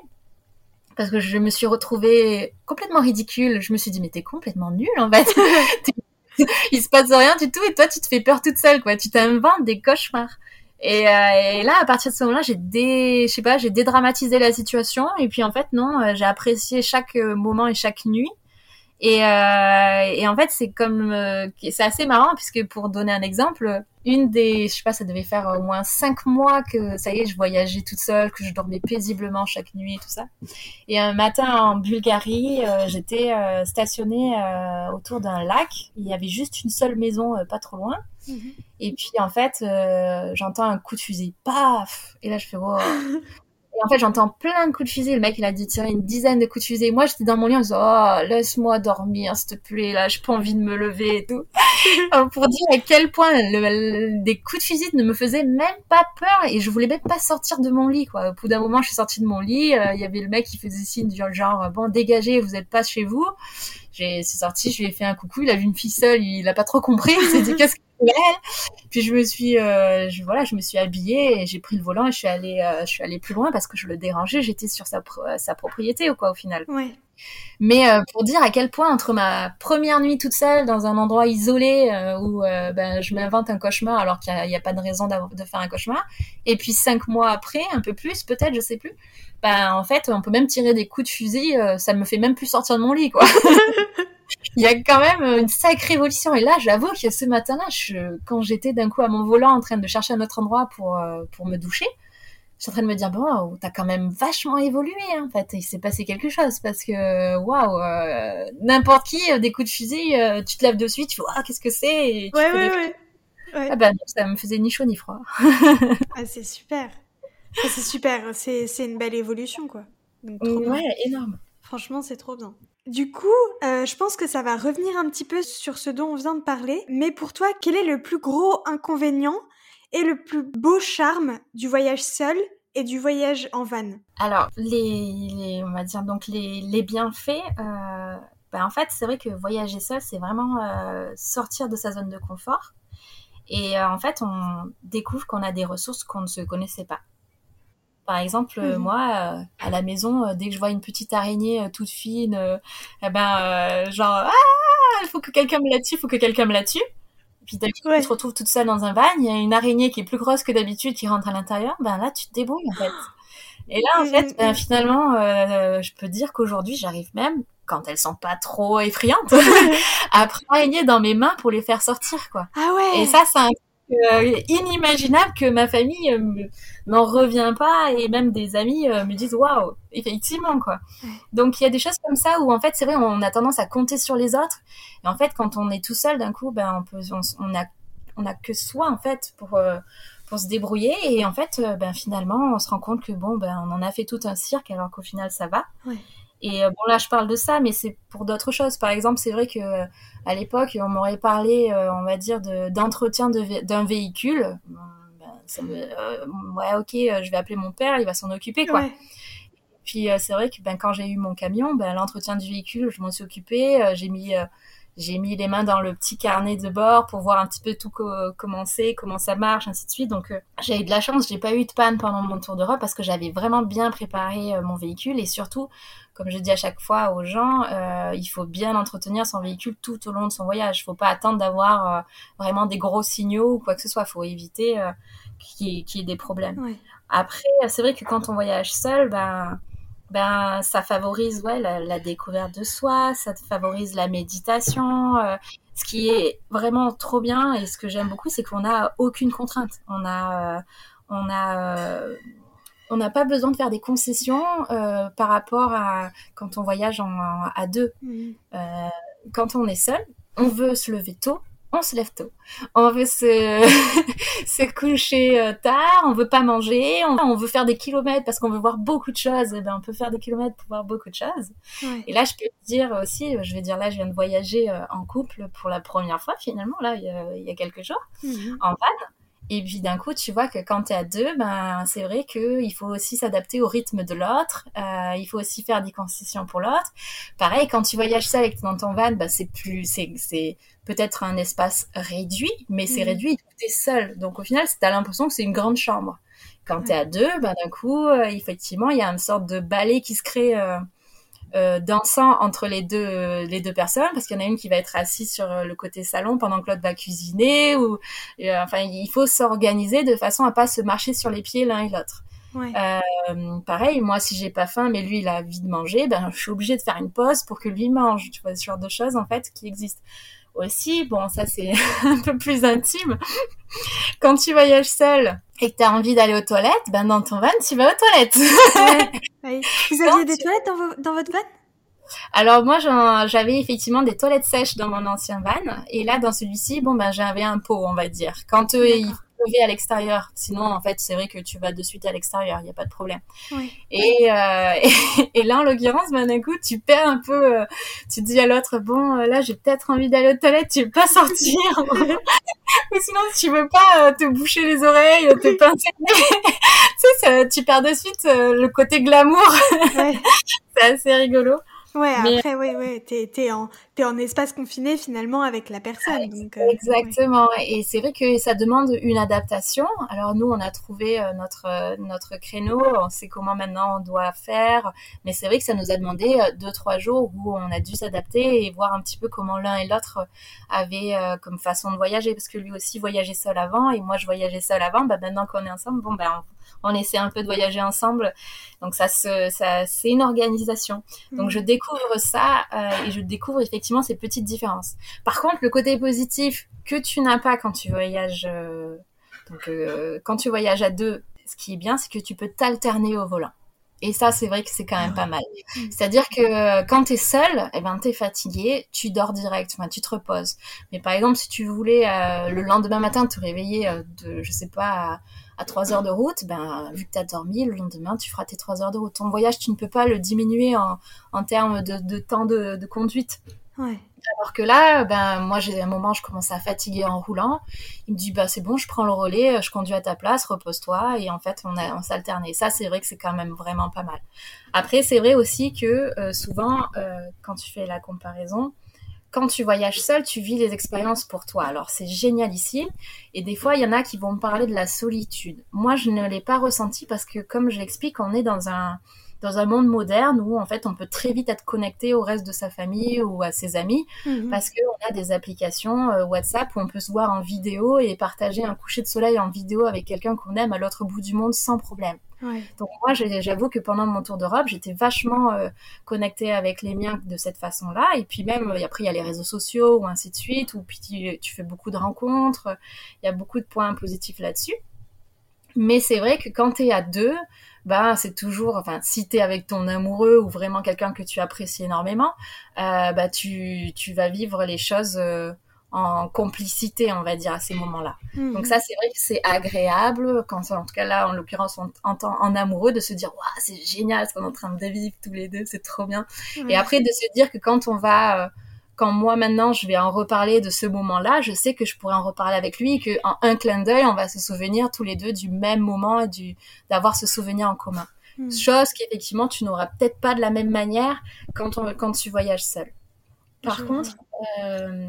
B: Parce que je me suis retrouvée complètement ridicule. Je me suis dit, mais t'es complètement nulle en fait. il se passe rien du tout et toi tu te fais peur toute seule quoi. Tu t'inventes des cauchemars. Et, euh, et, là, à partir de ce moment-là, j'ai dé, je sais pas, j'ai dédramatisé la situation. Et puis en fait, non, euh, j'ai apprécié chaque euh, moment et chaque nuit. Et, euh, et en fait, c'est comme, euh, c'est assez marrant puisque pour donner un exemple, une des, je sais pas, ça devait faire au moins cinq mois que ça y est, je voyageais toute seule, que je dormais paisiblement chaque nuit, tout ça. Et un matin en Bulgarie, euh, j'étais euh, stationnée euh, autour d'un lac. Il y avait juste une seule maison, pas trop loin. Mm -hmm. Et puis en fait, j'entends un coup de fusil, paf. Et là, je fais wow. Et en fait, j'entends plein de coups de fusil. Le mec, il a dû tirer une dizaine de coups de fusil. Moi, j'étais dans mon lit en disant, oh, laisse-moi dormir, s'il te plaît, là, j'ai pas envie de me lever et tout. pour dire à quel point le, le, des coups de fusil ne me faisaient même pas peur et je voulais même pas sortir de mon lit, quoi. Au bout d'un moment, je suis sortie de mon lit, euh, il y avait le mec qui faisait signe du genre, bon, dégagez, vous êtes pas chez vous. J'ai, c'est sorti, je lui ai fait un coucou, il a vu une fille seule, il a pas trop compris, il s'est dit, qu'est-ce puis je me suis, euh, je, voilà, je me suis habillée et j'ai pris le volant et je suis allée, euh, je suis allée plus loin parce que je le dérangeais. J'étais sur sa, sa propriété ou quoi au final.
A: Ouais.
B: Mais euh, pour dire à quel point entre ma première nuit toute seule dans un endroit isolé euh, où euh, ben, je m'invente un cauchemar alors qu'il n'y a, a, pas de raison de faire un cauchemar, et puis cinq mois après, un peu plus peut-être, je sais plus, ben en fait on peut même tirer des coups de fusil, ça me fait même plus sortir de mon lit quoi. Il y a quand même une sacrée évolution. Et là, j'avoue que ce matin-là, je, quand j'étais d'un coup à mon volant en train de chercher un autre endroit pour, pour me doucher, je suis en train de me dire bon t'as quand même vachement évolué en fait. Il s'est passé quelque chose parce que waouh euh, n'importe qui euh, des coups de fusil euh, tu te lèves de suite tu vois ah, qu'est-ce que c'est?
A: Ouais ouais, ouais. ouais.
B: Ah ben ça me faisait ni chaud ni froid.
A: Ah c'est super. Ah, c'est super. C'est c'est une belle évolution quoi.
B: Donc, ouais bien. énorme.
A: Franchement c'est trop bien du coup, euh, je pense que ça va revenir un petit peu sur ce dont on vient de parler. Mais pour toi, quel est le plus gros inconvénient et le plus beau charme du voyage seul et du voyage en van?
B: Alors, les, on va dire donc les, les bienfaits, euh, ben en fait, c'est vrai que voyager seul, c'est vraiment euh, sortir de sa zone de confort. Et en fait, on découvre qu'on a des ressources qu'on ne se connaissait pas. Par exemple, mmh. moi, à la maison, dès que je vois une petite araignée toute fine, eh ben, genre, ah, il faut que quelqu'un me la tue, il faut que quelqu'un me la tue. Puis d'habitude, ouais. tu te retrouves toute seule dans un van, il y a une araignée qui est plus grosse que d'habitude qui rentre à l'intérieur, ben là, tu te débrouilles en fait. Et là, en fait, ben, finalement, euh, je peux dire qu'aujourd'hui, j'arrive même, quand elles sont pas trop effrayantes, à prendre l'araignée dans mes mains pour les faire sortir, quoi.
A: Ah ouais.
B: Et ça, c'est un euh, inimaginable que ma famille euh, n'en revient pas et même des amis euh, me disent waouh effectivement quoi
A: ouais.
B: donc il y a des choses comme ça où en fait c'est vrai on a tendance à compter sur les autres et en fait quand on est tout seul d'un coup ben on peut on, on, a on a que soi en fait pour euh, pour se débrouiller et en fait euh, ben finalement on se rend compte que bon ben on en a fait tout un cirque alors qu'au final ça va
A: ouais.
B: Et euh, bon là je parle de ça, mais c'est pour d'autres choses. Par exemple, c'est vrai que euh, à l'époque on m'aurait parlé, euh, on va dire, d'entretien de, d'un véhicule. Ben, ça me, euh, ouais ok, je vais appeler mon père, il va s'en occuper quoi.
A: Ouais.
B: Puis c'est vrai que ben quand j'ai eu mon camion, ben l'entretien du véhicule, je m'en suis occupée. j'ai mis j'ai mis les mains dans le petit carnet de bord pour voir un petit peu tout co comment ça marche, ainsi de suite. Donc euh, j'ai eu de la chance, j'ai pas eu de panne pendant mon tour d'Europe parce que j'avais vraiment bien préparé euh, mon véhicule et surtout, comme je dis à chaque fois aux gens, euh, il faut bien entretenir son véhicule tout au long de son voyage. Il faut pas attendre d'avoir euh, vraiment des gros signaux ou quoi que ce soit. Il faut éviter euh, qu'il y, qu y, ait des problèmes.
A: Ouais.
B: Après, c'est vrai que quand on voyage seul, ben ben ça favorise ouais la, la, découverte de soi, ça favorise la méditation. Euh, ce qui est vraiment trop bien et ce que j'aime beaucoup, c'est qu'on n'a aucune contrainte. On a, on a, on n'a pas besoin de faire des concessions euh, par rapport à quand on voyage en, en à deux.
A: Mmh.
B: quand on est seul, on veut se lever tôt, on se lève tôt. On veut se, se coucher euh, tard, on veut pas manger, on, on veut faire des kilomètres parce qu'on veut voir beaucoup de choses. Et ben, on peut faire des kilomètres pour voir beaucoup de choses.
A: Ouais.
B: Et là, je peux te dire aussi, je vais dire là, je viens de voyager euh, en couple pour la première fois finalement, là, il y a, il y a quelques jours,
A: mmh.
B: en van. Et puis d'un coup, tu vois que quand tu es à deux, ben, c'est vrai qu'il faut aussi s'adapter au rythme de l'autre. Euh, il faut aussi faire des concessions pour l'autre. Pareil, quand tu voyages seul avec dans ton van, ben, c'est plus, c'est peut-être un espace réduit, mais c'est mmh. réduit, tu es seul. Donc au final, tu as l'impression que c'est une grande chambre. Quand tu es à deux, ben, d'un coup, euh, effectivement, il y a une sorte de balai qui se crée. Euh, dansant entre les deux les deux personnes parce qu'il y en a une qui va être assise sur le côté salon pendant que l'autre va cuisiner ou enfin il faut s'organiser de façon à pas se marcher sur les pieds l'un et l'autre. Euh, pareil, moi, si j'ai pas faim, mais lui, il a envie de manger, ben, je suis obligée de faire une pause pour que lui mange. Tu vois, ce genre de choses, en fait, qui existent. Aussi, bon, ça, c'est un peu plus intime. Quand tu voyages seul et que tu as envie d'aller aux toilettes, ben, dans ton van, tu vas aux toilettes.
A: Vous aviez des toilettes dans, dans votre van?
B: Alors moi j'avais effectivement des toilettes sèches dans mon ancien van. Et là dans celui-ci bon ben j'avais un pot on va dire. Quand eux ils à l'extérieur. Sinon, en fait, c'est vrai que tu vas de suite à l'extérieur, il n'y a pas de problème. Et, euh, et, là, en l'occurrence, ben, d'un coup, tu perds un peu, euh, tu dis à l'autre, bon, euh, là, j'ai peut-être envie d'aller aux toilettes, tu veux pas sortir. Ou sinon, tu veux pas te boucher les oreilles, te pincer. tu sais, tu perds de suite le côté glamour. c'est assez rigolo.
A: Ouais, après, ouais, ouais, t'es, t'es en, t'es en espace confiné finalement avec la personne. Donc, euh,
B: Exactement. Et c'est vrai que ça demande une adaptation. Alors nous, on a trouvé euh, notre euh, notre créneau. On sait comment maintenant on doit faire. Mais c'est vrai que ça nous a demandé deux trois jours où on a dû s'adapter et voir un petit peu comment l'un et l'autre avaient comme façon de voyager, parce que lui aussi voyageait seul avant et moi je voyageais seul avant. Bah maintenant qu'on est ensemble, bon ben on, essaie un peu de voyager ensemble. Donc ça, se, ça c'est une organisation. Donc je mmh. découvre ça et je découvre effectivement ces petites différences. Par contre, le côté positif que tu n'as pas quand tu voyages, euh, donc euh, quand tu voyages à deux, ce qui est bien, c'est que tu peux t'alterner au volant. Et ça, c'est vrai que c'est quand même pas mal. C'est-à-dire que euh, quand tu es seul, eh ben, tu es fatigué, tu dors direct, enfin, tu te reposes. Mais par exemple, si tu voulais le lendemain matin te réveiller de, je sais pas, à, 3 heures de route, ben, vu que tu as dormi, le lendemain, tu feras tes 3 heures de route. Ton voyage, tu ne peux pas le diminuer en, en termes de, de temps de, de conduite. Alors que là, ben moi j'ai un moment je commence à fatiguer en roulant. Il me dit bah c'est bon, je prends le relais, je conduis à ta place, repose-toi et en fait on a on s'alternait. Ça c'est vrai que c'est quand même vraiment pas mal. Après c'est vrai aussi que euh, souvent euh, quand tu fais la comparaison, quand tu voyages seul, tu vis des expériences pour toi. Alors c'est génial ici. Et des fois, il y en a qui vont me parler de la solitude. Moi, je ne l'ai pas ressenti parce que, comme je l'explique, on est dans un, dans un monde moderne où en fait on peut très vite être connecté au reste de sa famille ou à ses amis mhm. parce qu'on a des applications euh, WhatsApp où on peut se voir en vidéo et partager un coucher de soleil en vidéo avec quelqu'un qu'on aime à l'autre bout du monde sans problème. Donc moi j'avoue que pendant mon tour d'Europe j'étais vachement euh, connectée avec les miens de cette façon-là et puis même euh, après il y a les réseaux sociaux ou ainsi de suite ou puis tu, tu fais beaucoup de rencontres, il y a beaucoup de points positifs là-dessus. Mais c'est vrai que quand tu es à deux, bah c'est toujours, enfin, si t'es avec ton amoureux ou vraiment quelqu'un que tu apprécies énormément, euh, bah tu, tu vas vivre les choses euh, en complicité, on va dire, à ces moments-là. Mhm. Donc ça, c'est vrai que c'est agréable, quand en tout cas là, en l'occurrence, on entend en amoureux, de se dire, waouh, c'est génial ce qu'on est en train de vivre tous les deux, c'est trop bien. Et après, de se dire que quand on va... Euh, quand moi maintenant je vais en reparler de ce moment-là, je sais que je pourrais en reparler avec lui et qu'en un clin d'œil, on va se souvenir tous les deux du même moment et du d'avoir ce souvenir en commun. Hmm. Chose qu'effectivement tu n'auras peut-être pas de la même manière quand on, quand tu voyages seul. Par contre, euh,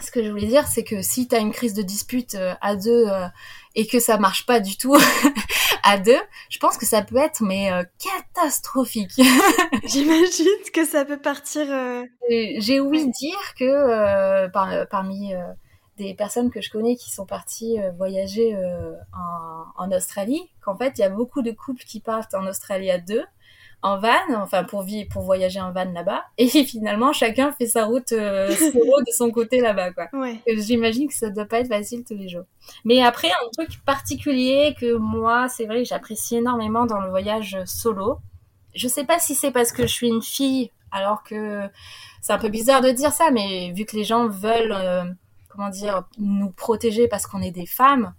B: ce que je voulais dire, c'est que si tu as une crise de dispute euh, à deux euh, et que ça marche pas du tout à deux, je pense que ça peut être mais euh, catastrophique.
A: J'imagine que ça peut partir.
B: J'ai ouï dire que parmi des personnes que je connais qui sont parties voyager en, en Australie, qu'en fait il y a beaucoup de couples qui partent en Australie à deux en van, enfin pour vivre, pour voyager en van là-bas, et finalement chacun fait sa route euh, de son côté là-bas, quoi. J'imagine que ça doit pas être facile tous les jours. Mais après un truc particulier que moi, c'est vrai, j'apprécie énormément dans le voyage solo. Je sais pas si c'est parce que je suis une fille, alors que c'est un peu bizarre de dire ça, mais vu que les gens veulent, euh, comment dire, nous protéger parce qu'on est des femmes.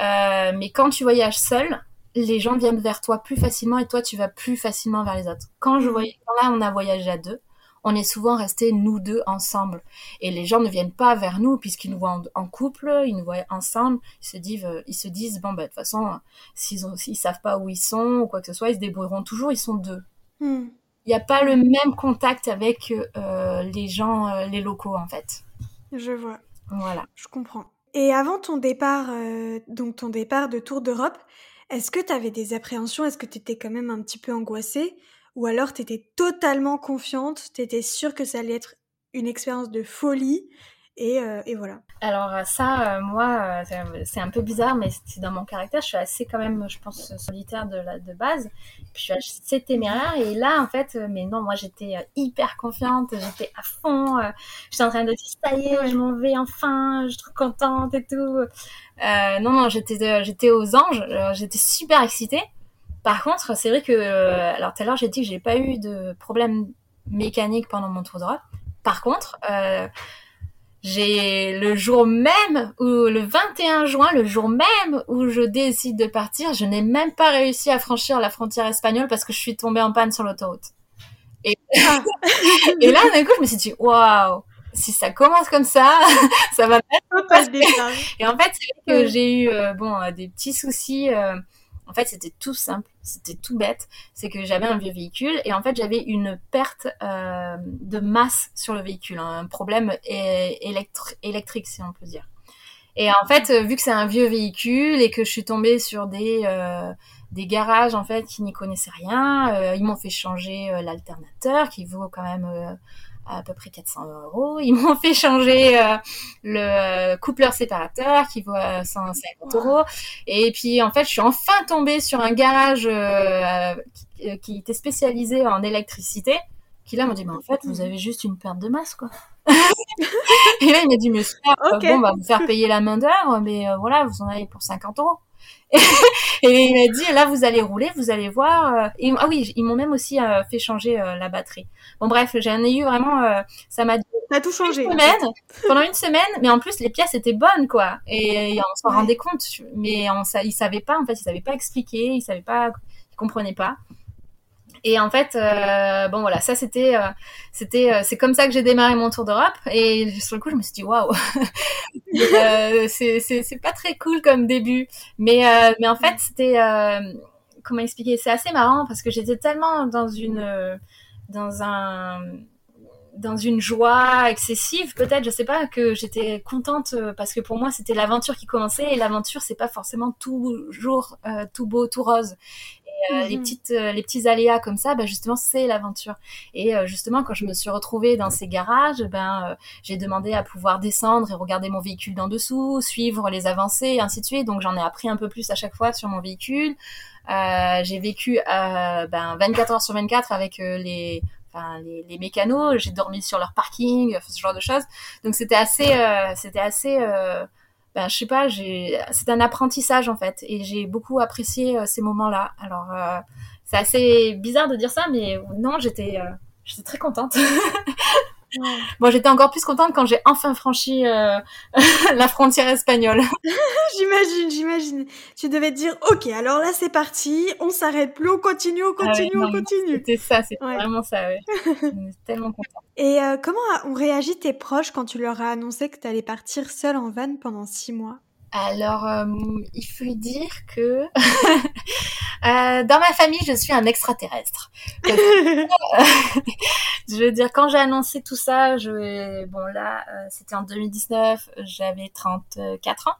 B: Euh, mais quand tu voyages seule, les gens viennent vers toi plus facilement et toi tu vas plus facilement vers les autres. Quand je mhm. voyais, là on a voyagé à deux, on est souvent restés nous deux ensemble et les gens ne viennent pas vers nous puisqu'ils nous voient en, couple, ils nous voient ensemble, ils se disent, euh, ils se disent bon bah de toute façon s'ils ont, s'ils savent pas où ils sont ou quoi que ce soit, ils se débrouilleront toujours, ils sont deux. Hmm. Il n'y a pas le même contact avec euh, les gens, euh, les locaux en fait.
A: Je vois.
B: Voilà.
A: Je comprends. Et avant ton départ, donc ton départ de Tour d'Europe, est-ce que tu avais des appréhensions? Est-ce que tu étais quand même un petit peu angoissée? Ou alors tu étais totalement confiante, tu étais sûre que ça allait être une expérience de folie? Euh, et, voilà.
B: Alors euh, ça, euh, moi, c'est un peu bizarre, mais c'est dans mon caractère. Je suis assez quand même, je pense, solitaire de, de base. Puis je suis assez téméraire. Et là, en fait, mais non, moi, j'étais hyper confiante. J'étais à fond. j'étais en train de dire, ça y est, je m'en vais enfin. Je suis trop contente et tout. non, non, j'étais, j'étais aux anges. j'étais super excitée. Par contre, c'est vrai que, alors tout à l'heure, j'ai dit que j'ai pas eu de problème mécanique pendant mon tour d'Europe. Par contre, j'ai le jour même ou le 21 juin, le jour même où je décide de partir, je n'ai même pas réussi à franchir la frontière espagnole parce que je suis tombée en panne sur l'autoroute. Et, ah. et là, d'un coup, je me suis dit, waouh, si ça commence comme ça, ça va pas Et en fait, c'est que j'ai eu euh, bon euh, des petits soucis. Euh, en fait, c'était tout simple, c'était tout bête. C'est que j'avais un vieux véhicule et en fait, j'avais une perte euh, de masse sur le véhicule, hein, un problème électrique, si on peut dire. Et en fait, vu que c'est un vieux véhicule et que je suis tombée sur des euh, garages en fait qui n'y connaissaient rien, euh, ils m'ont fait changer l'alternateur qui vaut quand même à peu près 400 euros. Ils m'ont fait changer euh, le euh, coupleur séparateur qui vaut 150 euros. Et puis en fait, je suis enfin tombée sur un garage euh, qui, était spécialisé en électricité. Qui là m'a dit, mais en fait, vous avez juste une perte de masse, quoi. et là, il m'a dit, mais bon, on va vous faire payer la main d'heure, mais voilà, vous en avez pour 50 euros. et il m'a dit là vous allez rouler, vous allez voir. Et, ah oui, ils m'ont même aussi fait changer la batterie. Bon bref, j'en ai eu vraiment, euh, ça m'a
A: tout changé.
B: Une semaine, pendant une semaine, mais en plus les pièces étaient bonnes quoi, et, on s'en rendait compte, mais on, ça, ils savaient pas en fait, ils savaient pas expliquer, ils savaient pas, ils comprenaient pas. Et en fait, euh, bon voilà, ça c'était, euh, c'était, c'est comme ça que j'ai démarré mon tour d'Europe. Et sur le coup, je me suis dit waouh, c'est, pas très cool comme début, mais mais en fait c'était, comment expliquer, c'est assez marrant parce que j'étais tellement dans une dans un dans une joie excessive peut-être je sais pas que j'étais contente euh, parce que pour moi c'était l'aventure qui commençait et l'aventure c'est pas forcément toujours euh, tout beau tout rose et, euh, les mhm. petites les petits aléas comme ça bah justement c'est l'aventure et justement quand je me suis retrouvée dans ces garages ben j'ai demandé à pouvoir descendre et regarder mon véhicule d'en dessous suivre les avancées et ainsi de suite donc j'en ai appris un peu plus à chaque fois sur mon véhicule euh, j'ai vécu euh, ben, 24 heures sur 24 avec euh, les, enfin, les, les mécanos. J'ai dormi sur leur parking, ce genre de choses. Donc c'était assez, c'était assez ben, je sais pas, c'est un apprentissage en fait, et j'ai beaucoup apprécié ces moments-là. Alors, c'est assez bizarre de dire ça, mais non, j'étais, j'étais très contente. Bon, j'étais encore plus contente quand j'ai enfin franchi euh, la frontière espagnole.
A: j'imagine, j'imagine. Tu devais te dire, ok, alors là c'est parti, on s'arrête plus, on continue, on ah continue, on continue.
B: C'était ça, c'était vraiment ça, ouais. tellement contente.
A: Et euh, comment ont réagi tes proches quand tu leur as annoncé que tu allais partir seule en van pendant six mois?
B: Alors, euh, il faut dire que euh, dans ma famille, je suis un extraterrestre. je veux dire, quand j'ai annoncé tout ça, je, bon là, euh, c'était en 2019, j'avais 34 ans.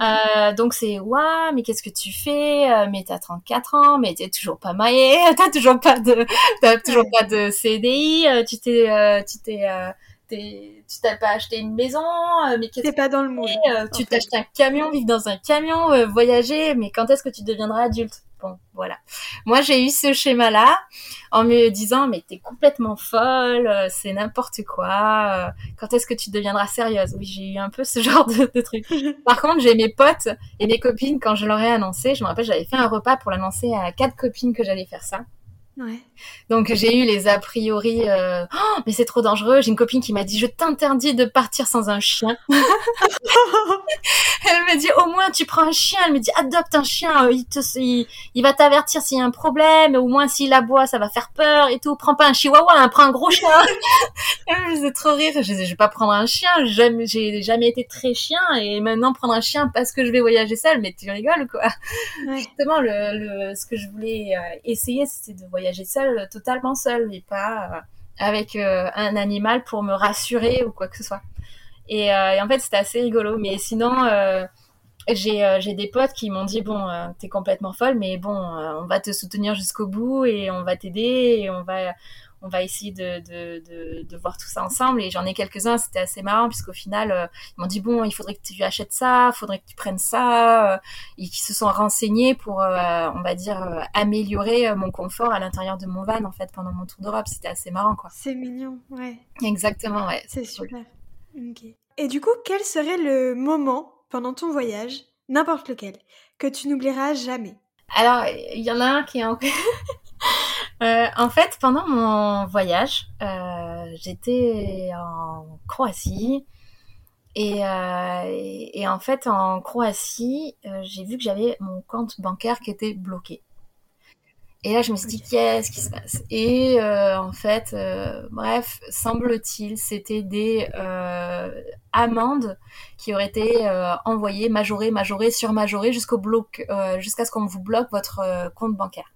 B: Euh, donc c'est waouh mais qu'est-ce que tu fais? Euh, mais t'as 34 ans mais t'es toujours pas marié t'as toujours pas de t'as toujours pas de CDI tu t'es tu t'es tu t'as pas acheté une maison, euh, mais qu'est-ce
A: pas dans le monde.
B: Euh, tu t'achètes un camion, vivre dans un camion, euh, voyager, mais quand est-ce que tu deviendras adulte? Bon, voilà. Moi, j'ai eu ce schéma-là en me disant, mais t'es complètement folle, c'est n'importe quoi. quand est-ce que tu deviendras sérieuse? Oui, j'ai eu un peu ce genre de, de truc. Par contre, j'ai mes potes et mes copines quand je leur ai annoncé. Je me rappelle, j'avais fait un repas pour l'annoncer à quatre copines que j'allais faire ça. Donc j'ai eu les a priori, euh, oh, mais c'est trop dangereux. J'ai une copine qui m'a dit je t'interdis de partir sans un chien. Elle me dit au moins tu prends un chien. Elle me dit adopte un chien, euh, il, te, il, va t'avertir s'il y a un problème. Au moins s'il aboie ça va faire peur et tout. Prends pas un chihuahua, hein, prends un gros chien. Elle me faisait trop rire. Je disais je vais pas prendre un chien. J'ai jamais, jamais été très chien et maintenant prendre un chien parce que je vais voyager seule. Mais tu rigoles quoi. Justement le, ce que je voulais euh, essayer c'était de voyager voyager seule, totalement seule, et pas euh, avec euh, un animal pour me rassurer ou quoi que ce soit. Et, euh, en fait, c'était assez rigolo. Mais sinon, j'ai des potes qui m'ont dit bon t'es complètement folle mais bon on va te soutenir jusqu'au bout et on va t'aider et on va on va essayer de, de, de, de, voir tout ça ensemble. Et j'en ai quelques-uns, c'était assez marrant, puisqu'au final, euh, ils m'ont dit, bon, il faudrait que tu achètes ça, il faudrait que tu prennes ça, euh, et qui se sont renseignés pour, euh, on va dire, améliorer mon confort à l'intérieur de mon van, en fait, pendant mon tour d'Europe. C'était assez marrant, quoi.
A: C'est mignon, ouais.
B: Exactement, ouais.
A: C'est super. Et du coup, quel serait le moment pendant ton voyage, n'importe lequel, que tu n'oublieras jamais?
B: Alors, il y en a un qui est encore... Euh, en fait, pendant mon voyage, euh, j'étais en Croatie. Et, euh, et, en fait, en Croatie, j'ai vu que j'avais mon compte bancaire qui était bloqué. Et là, je me suis dit, qu'est-ce qui se passe? Et en fait, bref, semble-t-il, c'était des amendes qui auraient été envoyées, majorées, majorées, surmajorées, jusqu'au bloc, jusqu'à ce qu'on vous bloque votre compte bancaire.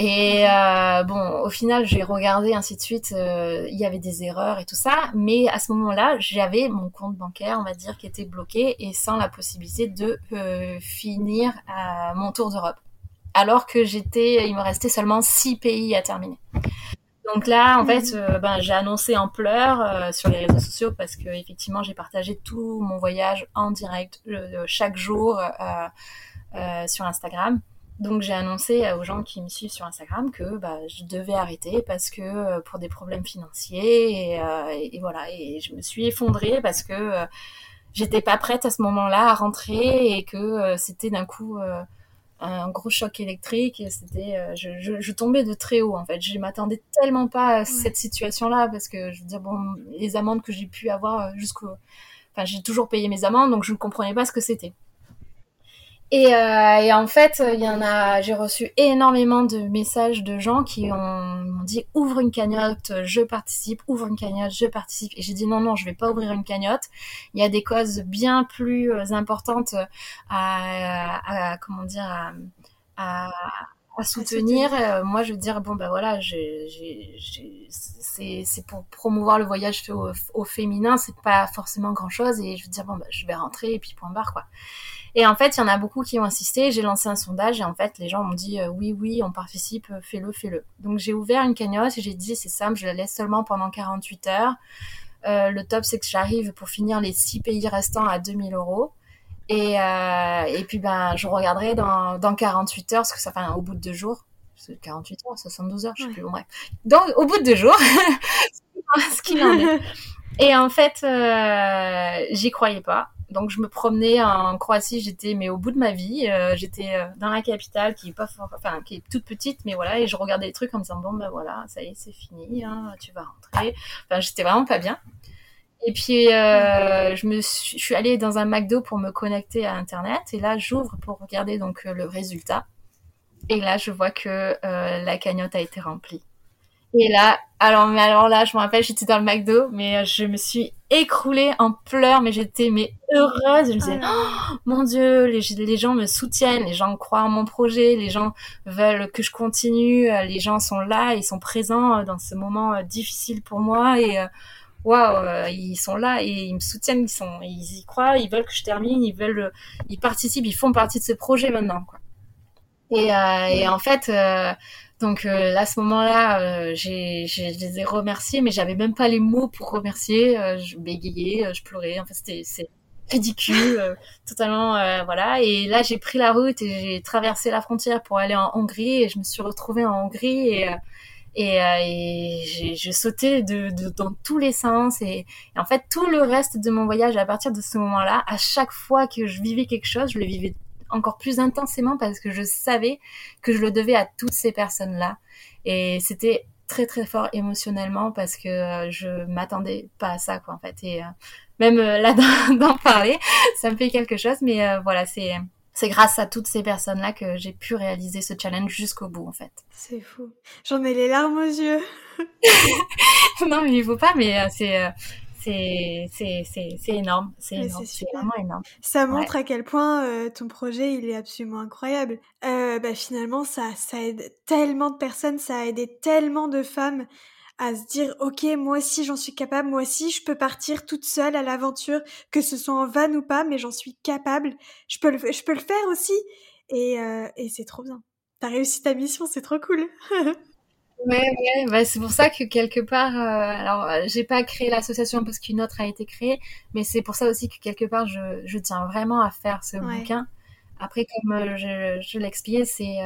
B: Et euh, bon, au final, j'ai regardé ainsi de suite. Euh, il y avait des erreurs et tout ça, mais à ce moment-là, j'avais mon compte bancaire, on va dire, qui était bloqué et sans la possibilité de euh, finir à mon tour d'Europe. Alors que j'étais, il me restait seulement six pays à terminer. Donc là, en fait, euh, ben, j'ai annoncé en pleurs euh, sur les réseaux sociaux parce que effectivement, j'ai partagé tout mon voyage en direct chaque jour sur Instagram. Donc j'ai annoncé aux gens qui me suivent sur Instagram que bah, je devais arrêter parce que euh, pour des problèmes financiers et, euh, et, voilà. Et je me suis effondrée parce que euh, j'étais pas prête à ce moment-là à rentrer et que c'était d'un coup un gros choc électrique et c'était je, je, je, tombais de très haut en fait. Je m'attendais tellement pas à cette situation là parce que je veux dire bon les amendes que j'ai pu avoir jusqu'au enfin j'ai toujours payé mes amendes donc je ne comprenais pas ce que c'était et, euh, et, en fait, il y en a, j'ai reçu énormément de messages de gens qui m'ont dit ouvre une cagnotte, je participe, ouvre une cagnotte, je participe. Et j'ai dit non non, je vais pas ouvrir une cagnotte. Il y a des causes bien plus euh, importantes à, à, comment dire à, à, à soutenir. Euh, moi, je veux dire bon ben voilà, c'est pour promouvoir le voyage au, au féminin, c'est pas forcément grand chose. Et je veux dire bon ben je vais rentrer et puis point barre quoi. Et en fait, il y en a beaucoup qui ont insisté. J'ai lancé un sondage et en fait, les gens m'ont dit euh, oui, oui, on participe, euh, fais-le, fais-le. Donc j'ai ouvert une cagnotte et j'ai dit c'est simple, je la laisse seulement pendant 48 heures. Euh, le top, c'est que j'arrive pour finir les 6 pays restants à 2000 euros. Et, euh, et puis ben, je regarderai dans, dans 48 heures, parce que ça fait au bout de deux jours. 48 heures, 72 heures, je sais plus. Bon, bref. Donc, au bout de deux jours, ce qu'il en est. Et en fait, euh, j'y croyais pas donc je me promenais en Croatie, j'étais mais au bout de ma vie, euh, j'étais euh, dans la capitale qui est pas enfin qui est toute petite mais voilà et je regardais les trucs en me disant bon ben voilà, ça y est, c'est fini, hein, tu vas rentrer. Enfin, j'étais vraiment pas bien. Et puis euh, je me suis allée dans un McDo pour me connecter à internet et là j'ouvre pour regarder donc le résultat. Et là je vois que la cagnotte a été remplie. Et là, alors, mais alors là, je me rappelle, j'étais dans le McDo, mais je me suis écroulée en pleurs, mais j'étais mais heureuse. Je me disais, oh, mon Dieu, les, les gens me soutiennent, les gens croient en mon projet, les gens veulent que je continue, les gens sont là, ils sont présents dans ce moment euh, difficile pour moi et euh, waouh, euh, ils sont là et ils me soutiennent, ils sont, ils y croient, ils veulent que je termine, ils veulent, ils participent, ils font partie de ce projet maintenant, quoi. Et, et en fait. Donc euh, à ce moment-là, euh, j'ai, je les ai remerciés, mais j'avais même pas les mots pour remercier. Euh, je bégayais, euh, je pleurais. Enfin, c'était c'est ridicule, totalement voilà. Et là, j'ai pris la route et j'ai traversé la frontière pour aller en Hongrie et je me suis retrouvée en Hongrie et et, et j'ai, je sautais de, de, dans tous les sens et, et, en fait tout le reste de mon voyage à partir de ce moment-là, à chaque fois que je vivais quelque chose, je le vivais encore plus intensément parce que je savais que je le devais à toutes ces personnes-là. Et c'était très très fort émotionnellement parce que euh, je m'attendais pas à ça quoi en fait. Et euh, même euh, là d'en parler ça me fait quelque chose. Mais voilà c'est c'est grâce à toutes ces personnes là que j'ai pu réaliser ce challenge jusqu'au bout en fait.
A: C'est fou. J'en ai les larmes aux yeux.
B: Non mais il faut pas mais c'est c'est énorme, c'est énorme, c'est vraiment énorme.
A: Ça montre à quel point euh, ton projet il est absolument incroyable. Euh, bah, finalement ça ça aide tellement de personnes, ça a aidé tellement de femmes à se dire ok moi aussi j'en suis capable, moi aussi je peux partir toute seule à l'aventure, que ce soit en van ou pas, mais j'en suis capable, je peux le, je peux le faire aussi et, euh, et c'est trop bien. T'as réussi ta mission, c'est trop cool.
B: Ouais, ouais, bah c'est pour ça que quelque part, euh, alors euh, j'ai pas créé l'association parce qu'une autre a été créée, mais c'est pour ça aussi que quelque part je, je tiens vraiment à faire ce bouquin. Après, comme euh, je, je l'expliquais, c'est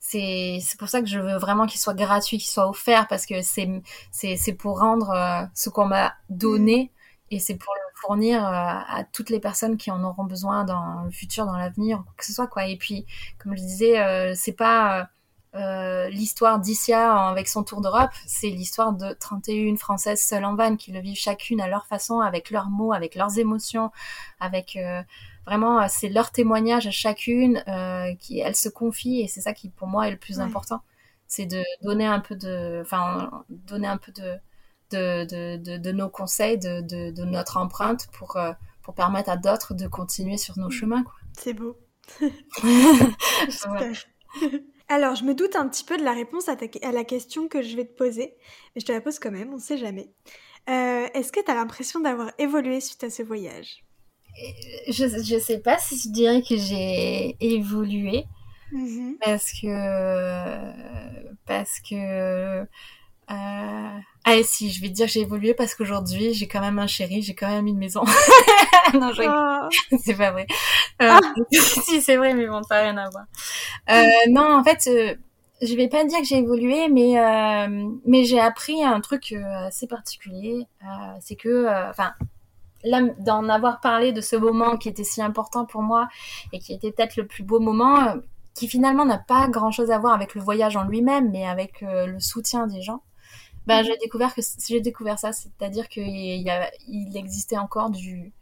B: c'est c'est pour ça que je veux vraiment qu'il soit gratuit, qu'il soit offert parce que c'est c'est c'est pour rendre ce qu'on m'a donné et c'est pour le fournir à toutes les personnes qui en auront besoin dans le futur, dans l'avenir, quoi que ce soit quoi. Et puis, comme je disais, c'est pas euh, l'histoire d'Issia avec son tour d'Europe, c'est l'histoire de 31 Françaises seules en vanne qui le vivent chacune à leur façon, avec leurs mots, avec leurs émotions, avec euh, vraiment euh, c'est leur témoignage à chacune qui elles se confient et c'est ça qui pour moi est le plus important, c'est de donner un peu de, enfin donner un peu de de, de, de, nos conseils, de, de, notre empreinte pour pour permettre à d'autres de continuer sur nos mm. chemins.
A: C'est beau. Alors, je me doute un petit peu de la réponse à, la question que je vais te poser, mais je te la pose quand même, on ne sait jamais. Euh, est-ce que tu as l'impression d'avoir évolué suite à ce voyage?
B: Je, ne sais pas si je dirais que j'ai évolué, mm-hmm. parce que... Parce que... Euh, ah si, je vais te dire que j'ai évolué parce qu'aujourd'hui j'ai quand même un chéri, j'ai quand même une maison. non, je... Ah. c'est pas vrai. Euh, ah. si c'est vrai, mais bon, ça n'a rien à voir. Euh, non, en fait, euh, je vais pas dire que j'ai évolué, mais mais j'ai appris un truc assez particulier. c'est que, enfin, là, d'en avoir parlé de ce moment qui était si important pour moi et qui était peut-être le plus beau moment, qui finalement n'a pas grand-chose à voir avec le voyage en lui-même, mais avec le soutien des gens bah, j'ai découvert que j'ai découvert ça, c'est-à-dire qu'il il existait encore du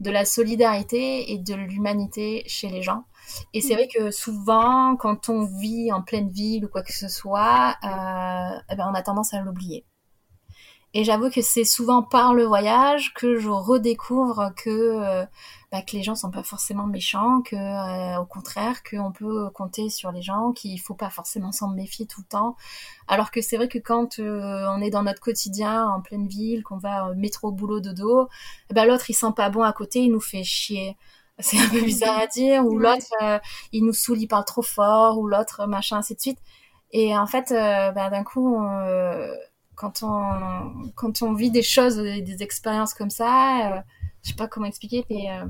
B: de la solidarité et de l'humanité chez les gens. Et c'est mm. vrai que souvent, quand on vit en pleine ville ou quoi que ce soit, euh, eh ben on a tendance à l'oublier. Et j'avoue que c'est souvent par le voyage que je redécouvre que, euh, bah, que les gens sont pas forcément méchants, que euh, au contraire qu'on peut compter sur les gens, qu'il faut pas forcément s'en méfier tout le temps. Alors que c'est vrai que quand euh, on est dans notre quotidien en pleine ville, qu'on va métro boulot dodo, eh ben l'autre il sent pas bon à côté, il nous fait chier. C'est un peu bizarre à dire, ou l'autre il nous saoule, il parle trop fort, ou l'autre machin, ainsi de suite. Et en fait, bah, d'un coup, on, quand on quand on vit des choses, des, expériences comme ça, euh, je sais pas comment expliquer, mais euh,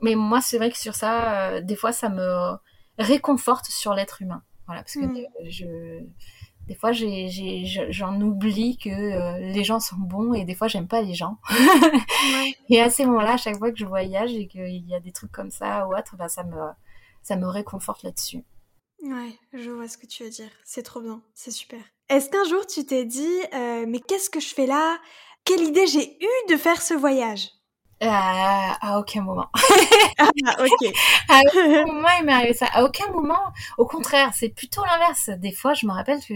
B: mais moi c'est vrai que sur ça, euh, des fois ça me réconforte sur l'être humain. Voilà, parce que mm. je des fois j'en oublie que les gens sont bons et des fois j'aime pas les gens. Et à ces moments-là, à chaque fois que je voyage et qu'il y a des trucs comme ça ou autre, bah, ça me ça me réconforte là-dessus.
A: Ouais, je vois ce que tu veux dire. C'est trop bien, c'est super. Est-ce qu'un jour tu t'es dit, euh, mais qu'est-ce que je fais là? Quelle idée j'ai eue de faire ce voyage?
B: Euh, À aucun moment.
A: ah, ok.
B: à aucun moment il m'est arrivé ça. À aucun moment. Au contraire, c'est plutôt l'inverse. Des fois, je me rappelle que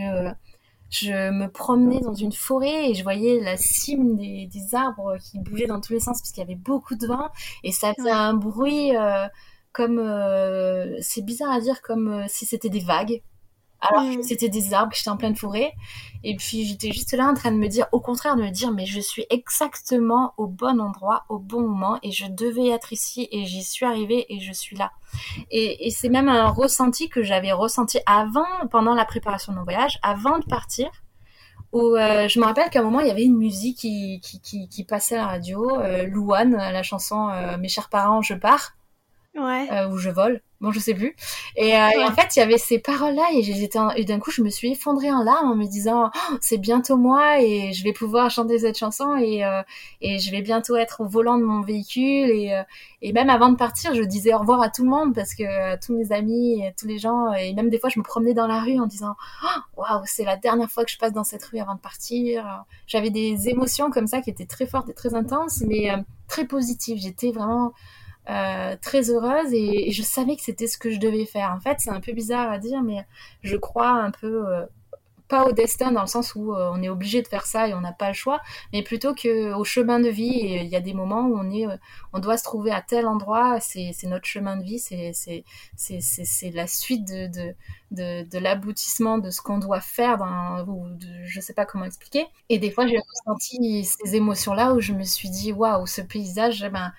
B: je me promenais dans une forêt et je voyais la cime des, arbres qui bougeaient dans tous les sens parce qu'il y avait beaucoup de vent et ça faisait un bruit euh, comme c'est bizarre à dire comme si c'était des vagues alors que c'était des arbres, j'étais en pleine forêt. Et puis j'étais juste là en train de me dire, au contraire, de me dire, mais je suis exactement au bon endroit, au bon moment, et je devais être ici, et j'y suis arrivée, et je suis là. Et, et c'est même un ressenti que j'avais ressenti avant, pendant la préparation de mon voyage, avant de partir. Où euh, je me rappelle qu'à un moment il y avait une musique qui, qui, qui, qui passait à la radio, euh, Louane, la chanson euh, Mes chers parents, je pars,
A: ouais.
B: euh, je vole bon je sais plus. Et, euh, en fait il y avait ces paroles là et j'étais et d'un coup je me suis effondrée en larmes en me disant oh, c'est bientôt moi et je vais pouvoir chanter cette chanson et euh, et je vais bientôt être au volant de mon véhicule et euh, et même avant de partir je disais au revoir à tout le monde parce que tous mes amis et tous les gens et même des fois je me promenais dans la rue en disant oh, waouh c'est la dernière fois que je passe dans cette rue avant de partir. J'avais des émotions comme ça qui étaient très fortes et très intenses mais très positives. J'étais vraiment euh, très heureuse et, je savais que c'était ce que je devais faire. En fait, c'est un peu bizarre à dire, mais je crois un peu, euh, pas au destin dans le sens où euh, on est obligé de faire ça et on n'a pas le choix, mais plutôt que au chemin de vie. il y a des moments où on est, on doit se trouver à tel endroit. C'est notre chemin de vie. C'est c'est la suite de de l'aboutissement de ce qu'on doit faire dans ou je sais pas comment expliquer. Et des fois j'ai ressenti ces émotions là où je me suis dit waouh ce paysage ben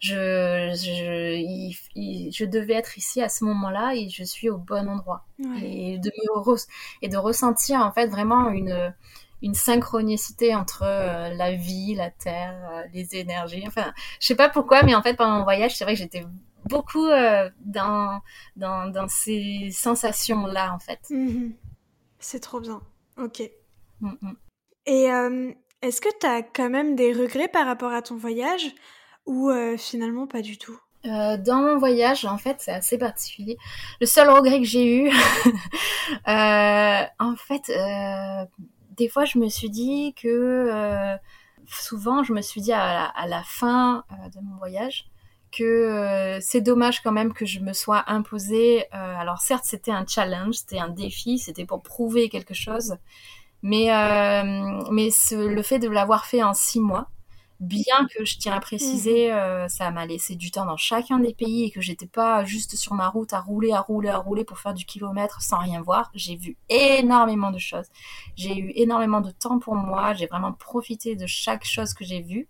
B: je, je, je devais être ici à ce moment-là et je suis au bon endroit. Et, de me et de ressentir en fait vraiment une, une synchronicité entre euh, la vie, la terre, euh, les énergies. Enfin, je sais pas pourquoi, mais en fait pendant mon voyage, c'est vrai que j'étais beaucoup euh, dans, dans, dans, ces sensations-là en fait.
A: Mhm. C'est trop bien. Ok. Mm, mm. Et est-ce que tu as quand même des regrets par rapport à ton voyage? Ou euh, finalement pas du tout?
B: Euh, dans mon voyage, en fait, c'est assez particulier. Le seul regret que j'ai eu, euh, en fait, des fois, je me suis dit que souvent, je me suis dit à la, fin de mon voyage que c'est dommage quand même que je me sois imposé. alors certes, c'était un challenge, c'était un défi, c'était pour prouver quelque chose, mais mais le fait de l'avoir fait en six mois Bien que je tiens à préciser, mhm. euh, ça m'a laissé du temps dans chacun des pays et que j'étais pas juste sur ma route à rouler, à rouler, à rouler pour faire du kilomètre sans rien voir. J'ai vu énormément de choses. J'ai eu énormément de temps pour moi. J'ai vraiment profité de chaque chose que j'ai vue.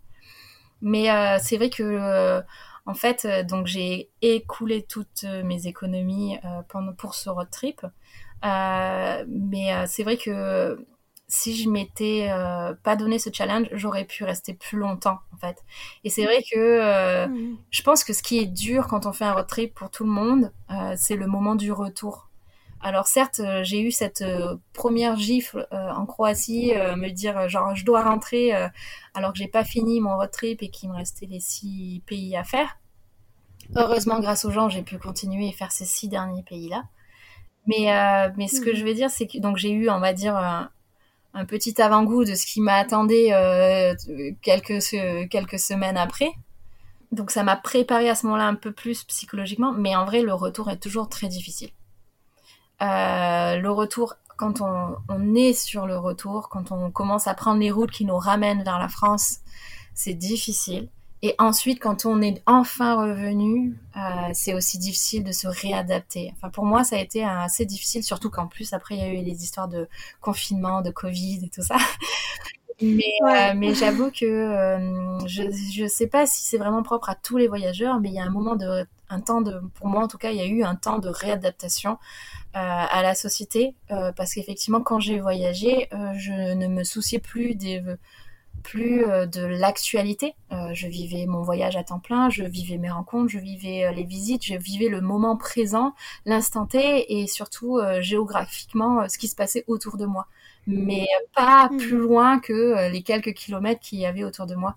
B: Mais euh, c'est vrai que, euh, en fait, donc j'ai écoulé toutes mes économies pendant, pour ce road trip. mais c'est vrai que si je m'étais euh, pas donné ce challenge, j'aurais pu rester plus longtemps en fait. Et c'est vrai que euh, mmh. je pense que ce qui est dur quand on fait un road trip pour tout le monde, euh, c'est le moment du retour. Alors certes, j'ai eu cette première gifle en Croatie, me dire genre je dois rentrer alors que j'ai pas fini mon road trip et qu'il me restait les six pays à faire. Heureusement, grâce aux gens, j'ai pu continuer et faire ces six derniers pays là. Mais mais ce que mmh. je veux dire, c'est que donc j'ai eu, on va dire, un petit avant-goût de ce qui m'attendait euh, quelques, quelques semaines après. Donc ça m'a préparé à ce moment-là un peu plus psychologiquement, mais en vrai le retour est toujours très difficile. Euh, le retour, quand on, on, est sur le retour, quand on commence à prendre les routes qui nous ramènent vers la France, c'est difficile. Et ensuite, quand on est enfin revenu, euh, c'est aussi difficile de se réadapter. Enfin, pour moi, ça a été assez difficile, surtout qu'en plus, après, il y a eu les histoires de confinement, de Covid et tout ça. mais, euh, mais j'avoue que euh, je ne sais pas si c'est vraiment propre à tous les voyageurs, mais il y a un moment de, un temps de, pour moi en tout cas, il y a eu un temps de réadaptation euh, à la société, parce qu'effectivement, quand j'ai voyagé, je ne me souciais plus des plus euh, de l'actualité. Euh, je vivais mon voyage à temps plein, je vivais mes rencontres, je vivais euh, les visites, je vivais le moment présent, l'instant T et surtout géographiquement ce qui se passait autour de moi. Mais pas hmm. plus loin que les quelques kilomètres qu'il y avait autour de moi.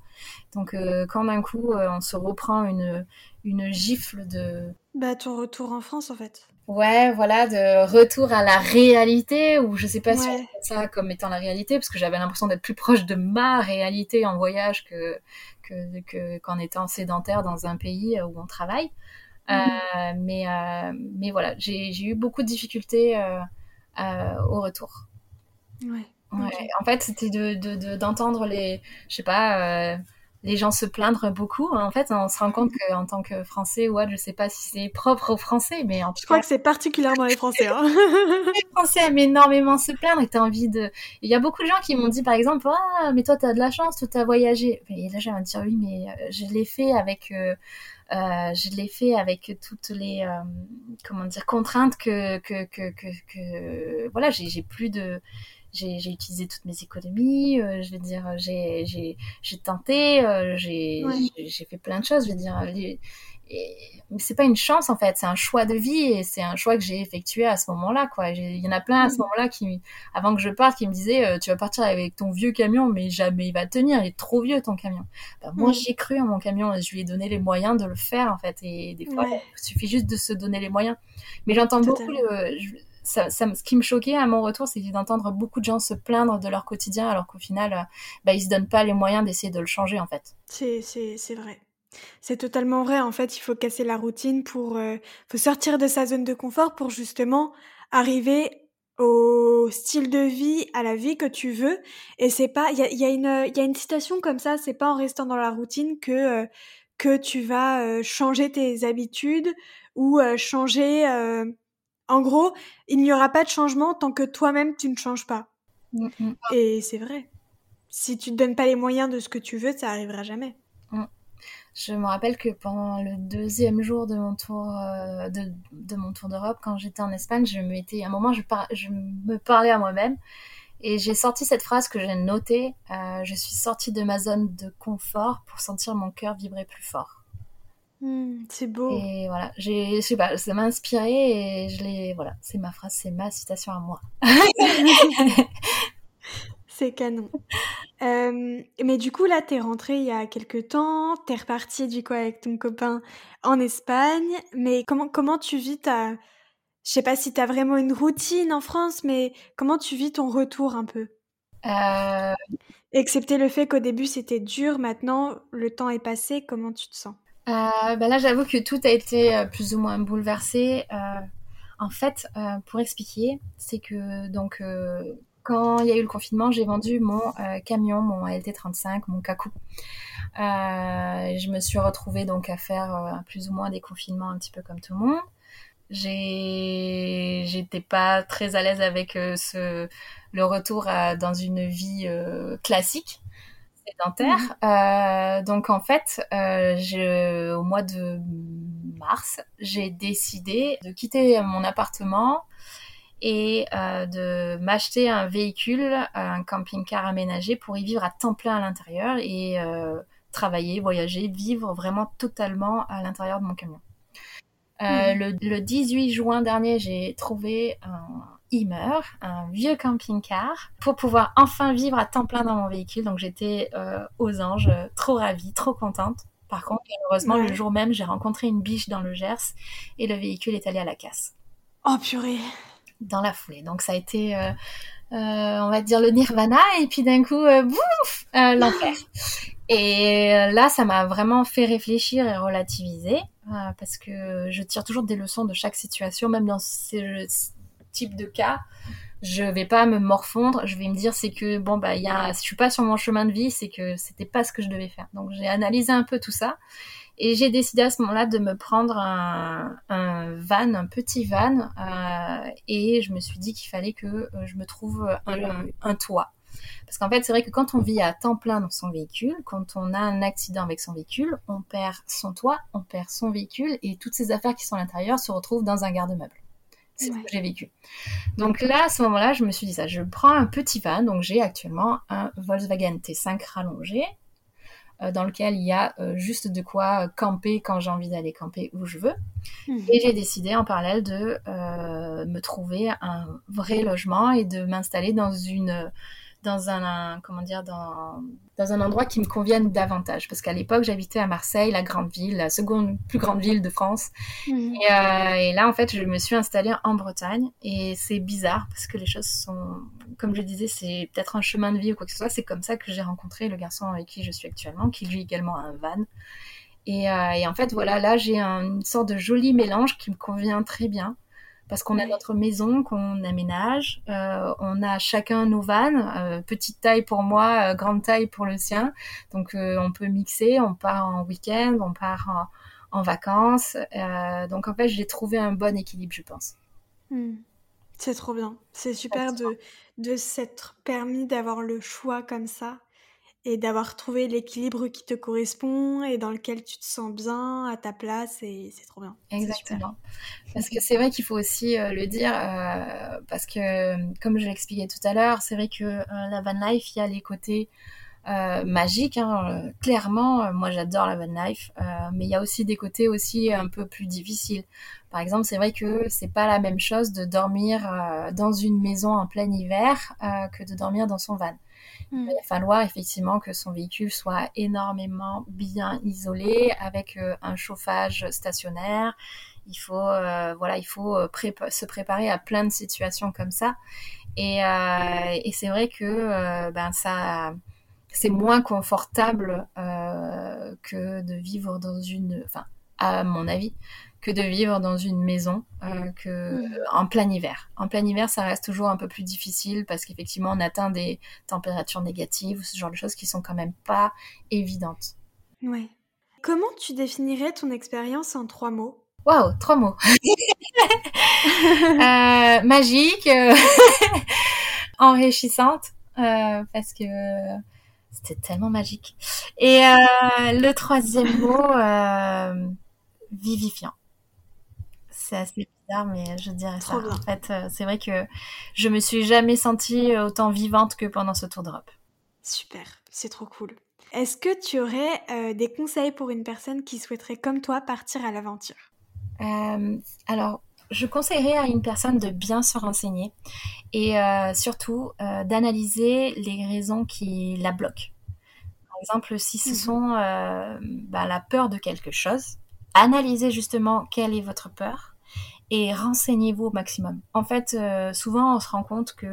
B: Donc quand d'un coup on se reprend une, une gifle de...
A: Bah ton retour en France en fait.
B: Ouais, voilà, de retour à la réalité, ou je sais pas si on ça comme étant la réalité, parce que j'avais l'impression d'être plus proche de ma réalité en voyage que que qu'en étant sédentaire dans un pays où on travaille. Euh, mhm. mais euh, mais voilà, j'ai eu beaucoup de difficultés euh, au retour. Ouais. ouais. En fait, c'était de d'entendre les, je sais pas les gens se plaindre beaucoup. En fait, on se rend compte qu'en tant que Français, ouais, je sais pas si c'est propre aux Français, mais en
A: tout Je crois que c'est particulièrement les Français. Hein.
B: les Français aiment énormément se plaindre et t'as envie de... Il y a beaucoup de gens qui m'ont dit, par exemple, ah, mais toi, t'as de la chance, toi, t'as voyagé. Et là, j'ai envie de dire, oui, mais euh, je l'ai fait avec... Euh, euh, je l'ai fait avec toutes les euh, comment dire contraintes que que que que, que... voilà j'ai plus de j'ai utilisé toutes mes économies, euh, je veux dire, j'ai tenté, euh, j'ai fait plein de choses, je veux dire. Les, mais c'est pas une chance en fait, c'est un choix de vie et c'est un choix que j'ai effectué à ce moment-là quoi. Il y en a plein à ce mm. moment-là qui, avant que je parte, qui me disaient euh, tu vas partir avec ton vieux camion, mais jamais il va tenir, il est trop vieux ton camion. Bah, moi mm. j'ai cru en mon camion, je lui ai donné les moyens de le faire en fait et des fois il suffit juste de se donner les moyens. Mais j'entends beaucoup le, ce qui me choquait à mon retour, c'est d'entendre beaucoup de gens se plaindre de leur quotidien alors qu'au final, euh, bah, ils se donnent pas les moyens d'essayer de le changer en fait.
A: C'est vrai. C'est totalement vrai. En fait, il faut casser la routine pour, euh, faut sortir de sa zone de confort pour justement arriver au style de vie, à la vie que tu veux. Et c'est pas, il y a, une, citation comme ça, c'est pas en restant dans la routine que, que tu vas changer tes habitudes ou changer. En gros, il n'y aura pas de changement tant que toi-même tu ne changes pas. Mmh, mmh. Et c'est vrai. Si tu te donnes pas les moyens de ce que tu veux, ça arrivera jamais. Mmh.
B: Je me rappelle que pendant le deuxième jour de mon tour euh, de, mon tour d'Europe, quand j'étais en Espagne, je m'étais à un moment je, je me parlais à moi-même et j'ai sorti cette phrase que j'ai notée. Euh, je suis sortie de ma zone de confort pour sentir mon cœur vibrer plus fort.
A: Hmm, c'est beau.
B: Et voilà, j'ai, je sais pas, ça m'a inspiré et je l'ai, voilà, c'est ma phrase, c'est ma citation à moi.
A: c'est canon. Euh, mais du coup, là, t'es rentrée il y a quelques temps, t'es repartie du coup avec ton copain en Espagne. Mais comment, comment tu vis ta. Je sais pas si t'as vraiment une routine en France, mais comment tu vis ton retour un peu? Euh... Excepté le fait qu'au début c'était dur, maintenant le temps est passé, comment tu te sens?
B: Euh, bah Là, j'avoue que tout a été euh, plus ou moins bouleversé. en fait, pour expliquer, c'est que donc quand il y a eu le confinement, j'ai vendu mon euh, camion, mon LT35, mon Kaku. Euh, je me suis retrouvée donc à faire euh, plus ou moins des confinements un petit peu comme tout le monde. J'étais pas très à l'aise avec ce, le retour dans une vie classique sédentaire. Mhm. donc en fait, je, au mois de mars, j'ai décidé de quitter mon appartement et euh, de m'acheter un véhicule, un camping-car aménagé pour y vivre à temps plein à l'intérieur et euh, travailler, voyager, vivre vraiment totalement à l'intérieur de mon camion. Euh, mhm. le, 18 juin dernier, j'ai trouvé un Imer, un vieux camping-car, pour pouvoir enfin vivre à temps plein dans mon véhicule. Donc j'étais aux anges, trop ravie, trop contente. Par contre, malheureusement, le jour même, j'ai rencontré une biche dans le Gers et le véhicule est allé à la casse.
A: Oh purée
B: dans la foulée. Donc ça a été, euh, euh, on va dire, le nirvana, et puis d'un coup, euh, bouf, l'enfer. Et là, ça m'a vraiment fait réfléchir et relativiser, parce que je tire toujours des leçons de chaque situation, même dans ce type de cas. Je vais pas me morfondre, je vais me dire c'est que bon bah il y a, je suis pas sur mon chemin de vie, c'est que c'était pas ce que je devais faire. Donc j'ai analysé un peu tout ça et j'ai décidé à ce moment-là de me prendre un, van, un petit van, euh, et je me suis dit qu'il fallait que euh, je me trouve un, toit. Parce qu'en fait, c'est vrai que quand on vit à temps plein dans son véhicule, quand on a un accident avec son véhicule, on perd son toit, on perd son véhicule, et toutes ces affaires qui sont à l'intérieur se retrouvent dans un garde-meuble. C'est ce que j'ai vécu. Donc là, à ce moment-là, je me suis dit ça. Je prends un petit van, donc j'ai actuellement un Volkswagen T5 rallongé euh, dans lequel il y a euh, juste de quoi camper quand j'ai envie d'aller camper où je veux. Mhm. Et j'ai décidé en parallèle de euh, me trouver un vrai logement et de m'installer dans une dans un, comment dire dans, dans un endroit qui me convienne davantage. Parce qu'à l'époque j'habitais à Marseille la grande ville la seconde plus grande ville de France. Mhm. et, euh, et, là en fait je me suis installée en Bretagne. Et c'est bizarre parce que les choses sont comme je disais c'est peut-être un chemin de vie ou quoi que ce soit. C'est comme ça que j'ai rencontré le garçon avec qui je suis actuellement qui lui également a un van. Et, euh, et en fait voilà là j'ai une sorte de joli mélange qui me convient très bien parce qu'on a notre maison qu'on aménage, euh, on a chacun nos vannes, euh, petite taille pour moi, euh, grande taille pour le sien, donc on peut mixer, on part en week-end, on part en, vacances, donc en fait j'ai trouvé un bon équilibre je pense.
A: Hmm. C'est trop bien, c'est super de, de s'être permis d'avoir le choix comme ça et d'avoir trouvé l'équilibre qui te correspond et dans lequel tu te sens bien à ta place et c'est trop bien.
B: Exactement. Parce que c'est vrai qu'il faut aussi euh, le dire euh, parce que comme je l'expliquais tout à l'heure, c'est vrai que euh, la van life, il y a les côtés magiques. Hein, clairement, moi j'adore la van life, mais il y a aussi des côtés aussi un peu plus difficiles. Par exemple, c'est vrai que c'est pas la même chose de dormir dans une maison en plein hiver que de dormir dans son van. Il va falloir effectivement que son véhicule soit énormément bien isolé avec euh, un chauffage stationnaire. Il faut, euh, voilà, il faut euh, se préparer à plein de situations comme ça. Et, et c'est vrai que ben ça, c'est moins confortable que de vivre dans une, enfin, à mon avis, que de vivre dans une maison que mmh. en plein hiver. En plein hiver, ça reste toujours un peu plus difficile parce qu'effectivement, on atteint des températures négatives ou ce genre de choses qui sont quand même pas évidentes.
A: Ouais. Comment tu définirais ton expérience en trois mots?
B: Waouh, trois mots. euh, magique, euh, enrichissante, euh, parce que c'était tellement magique. Et euh, le troisième mot, vivifiant. C'est assez bizarre, mais je dirais ça. En fait, c'est vrai que je me suis jamais sentie autant vivante que pendant ce tour d'Europe.
A: Super, c'est trop cool. Est-ce que tu aurais euh, des conseils pour une personne qui souhaiterait, comme toi, partir à l'aventure?
B: Euh, Alors, je conseillerais à une personne de bien se renseigner et euh, surtout d'analyser les raisons qui la bloquent. Par exemple, si ce mhm. sont bah, la peur de quelque chose, analysez justement quelle est votre peur et renseignez-vous au maximum. En fait, souvent on se rend compte que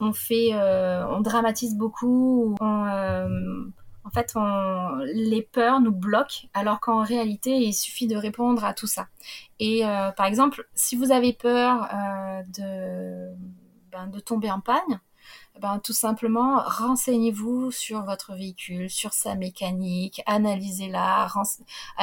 B: on fait, euh, on dramatise beaucoup, euh, en fait, les peurs nous bloquent, alors qu'en réalité, il suffit de répondre à tout ça. Et euh, par exemple, si vous avez peur de, ben, de tomber en panne, ben, tout simplement, renseignez-vous sur votre véhicule, sur sa mécanique, analysez-la,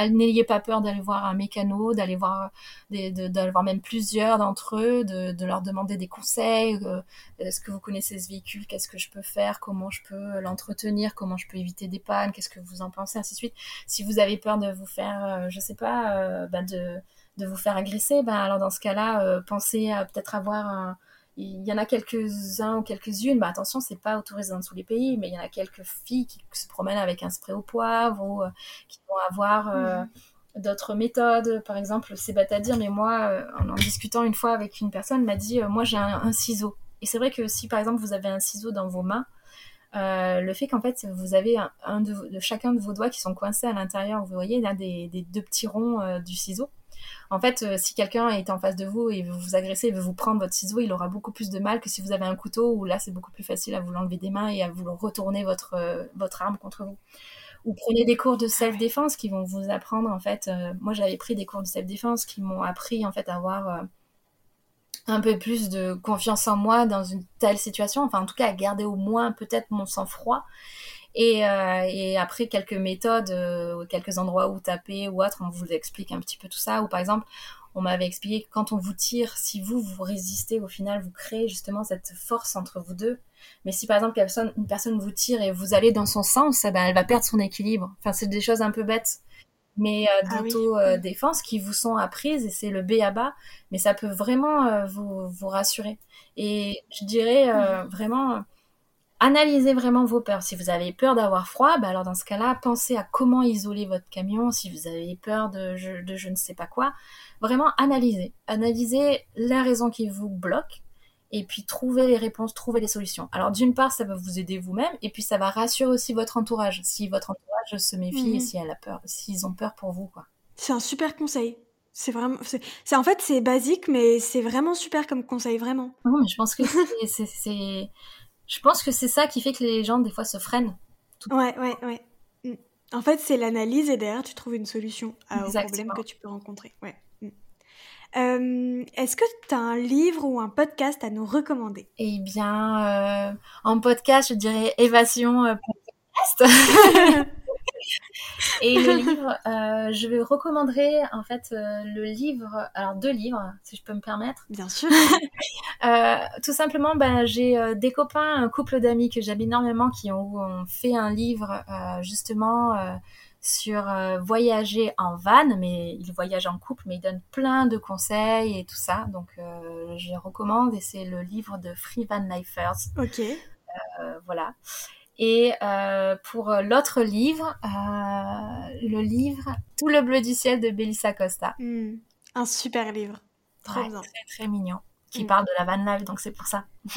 B: n'ayez pas peur d'aller voir un mécano, d'aller voir, voir même plusieurs d'entre eux, de, leur demander des conseils, euh, est-ce que vous connaissez ce véhicule, qu'est-ce que je peux faire, comment je peux l'entretenir, comment je peux éviter des pannes, qu'est-ce que vous en pensez, ainsi de suite. Si vous avez peur de vous faire, euh, je sais pas, euh, ben de, de vous faire agresser, ben alors dans ce cas-là, pensez à peut-être avoir un il y en a quelques-uns ou quelques-unes, bah attention, c'est pas autorisé dans tous les pays, mais il y en a quelques filles qui se promènent avec un spray au poivre ou euh, qui vont avoir euh, mhm. d'autres méthodes. Par exemple, c'est bête à dire, mais moi, euh, en en discutant une fois avec une personne, m'a dit, moi j'ai un, ciseau. Et c'est vrai que si par exemple vous avez un ciseau dans vos mains, le fait qu'en fait vous avez un, de, chacun de vos doigts qui sont coincés à l'intérieur, vous voyez là des, des deux petits ronds du ciseau, en fait, euh, si quelqu'un est en face de vous et veut vous agresser veut vous prendre votre ciseau, il aura beaucoup plus de mal que si vous avez un couteau où là, c'est beaucoup plus facile à vous l'enlever des mains et à vous retourner votre, euh, votre arme contre vous. Ou prenez des cours de self-défense qui vont vous apprendre, en fait, euh, moi j'avais pris des cours de self-défense qui m'ont appris, en fait, à avoir un peu plus de confiance en moi dans une telle situation, enfin en tout cas à garder au moins peut-être mon sang-froid euh, et, après, quelques méthodes, euh, quelques endroits où taper ou autre, on vous explique un petit peu tout ça. Ou par exemple, on m'avait expliqué que quand on vous tire, si vous, vous résistez, au final, vous créez justement cette force entre vous deux. Mais si par exemple, une personne vous tire et vous allez dans son sens, eh ben, elle va perdre son équilibre. Enfin, c'est des choses un peu bêtes mais euh, ah d'auto-défense qui vous sont apprises et c'est le B à bas, mais ça peut vraiment vous, vous rassurer. Et je dirais mmh. vraiment, analysez vraiment vos peurs. Si vous avez peur d'avoir froid, bah alors dans ce cas-là, pensez à comment isoler votre camion. Si vous avez peur de je, de je ne sais pas quoi, vraiment analysez. Analysez la raison qui vous bloque et puis trouvez les réponses, trouvez les solutions. Alors d'une part, ça va vous aider vous-même et puis ça va rassurer aussi votre entourage. Si votre entourage se méfie et mhm. si elle a peur, s'ils ont peur pour vous, quoi.
A: C'est un super conseil. C'est vraiment, c'est en fait c'est basique, mais c'est vraiment super comme conseil, vraiment.
B: Non, mais je pense que c'est je pense que c'est ça qui fait que les gens, des fois, se freinent.
A: Ouais, ouais, ouais. En fait, c'est l'analyse et derrière, tu trouves une solution au problème que tu peux rencontrer. Ouais. Euh, est-ce que tu as un livre ou un podcast à nous recommander?
B: Eh bien, euh, en podcast, je dirais Évasion euh, Podcast. Et le livre, euh, je vais recommander en fait euh, le livre, alors deux livres, si je peux me permettre.
A: Bien sûr.
B: euh, tout simplement, ben, j'ai des copains, un couple d'amis que j'aime énormément qui ont, fait un livre justement sur voyager en van, mais ils voyagent en couple, mais ils donnent plein de conseils et tout ça. Donc, je les recommande et c'est le livre de Free Van Lifers.
A: Ok.
B: voilà. Et euh, pour l'autre livre, euh, le livre Tout le bleu du ciel de Belissa Costa.
A: Hmm. un super livre.
B: Très Très, très mignon. Qui hmm. parle de la van life, donc c'est pour ça.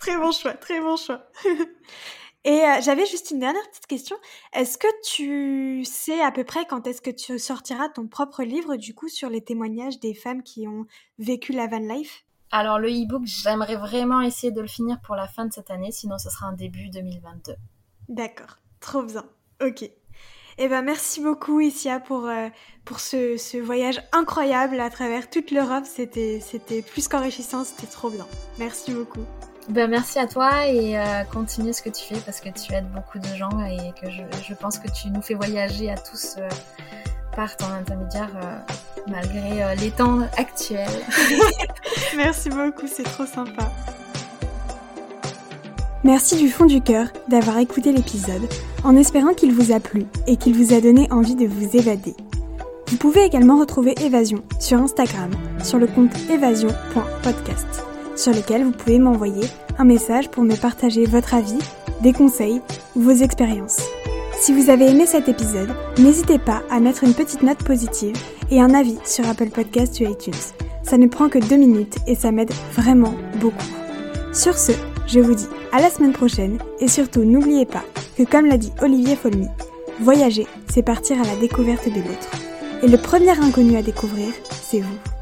A: très bon choix, très bon choix. Et euh, j'avais juste une dernière petite question. Est-ce que tu sais à peu près quand est-ce que tu sortiras ton propre livre, du coup, sur les témoignages des femmes qui ont vécu la van life?
B: Alors le e-book, j'aimerais vraiment essayer de le finir pour la fin de cette année, sinon ce sera un début 2022.
A: D'accord, trop bien. Ok. Eh ben, merci beaucoup, Isia, pour, euh, pour ce, ce, voyage incroyable à travers toute l'Europe. C'était, c'était plus qu'enrichissant, c'était trop bien. Merci beaucoup.
B: Ben, merci à toi et euh, continue ce que tu fais parce que tu aides beaucoup de gens et que je, je pense que tu nous fais voyager à tous euh, par ton intermédiaire malgré les temps actuels.
A: merci beaucoup, c'est trop sympa. Merci du fond du cœur d'avoir écouté l'épisode, en espérant qu'il vous a plu et qu'il vous a donné envie de vous évader. Vous pouvez également retrouver Évasion sur Instagram, sur le compte évasion.podcast, sur lequel vous pouvez m'envoyer un message pour me partager votre avis, des conseils ou vos expériences. Si vous avez aimé cet épisode, n'hésitez pas à mettre une petite note positive et un avis sur Apple Podcasts ou iTunes. Ça ne prend que deux minutes et ça m'aide vraiment beaucoup. Sur ce, je vous dis à la semaine prochaine et surtout n'oubliez pas que comme l'a dit Olivier Folmy, voyager, c'est partir à la découverte de l'autre. Et le premier inconnu à découvrir, c'est vous.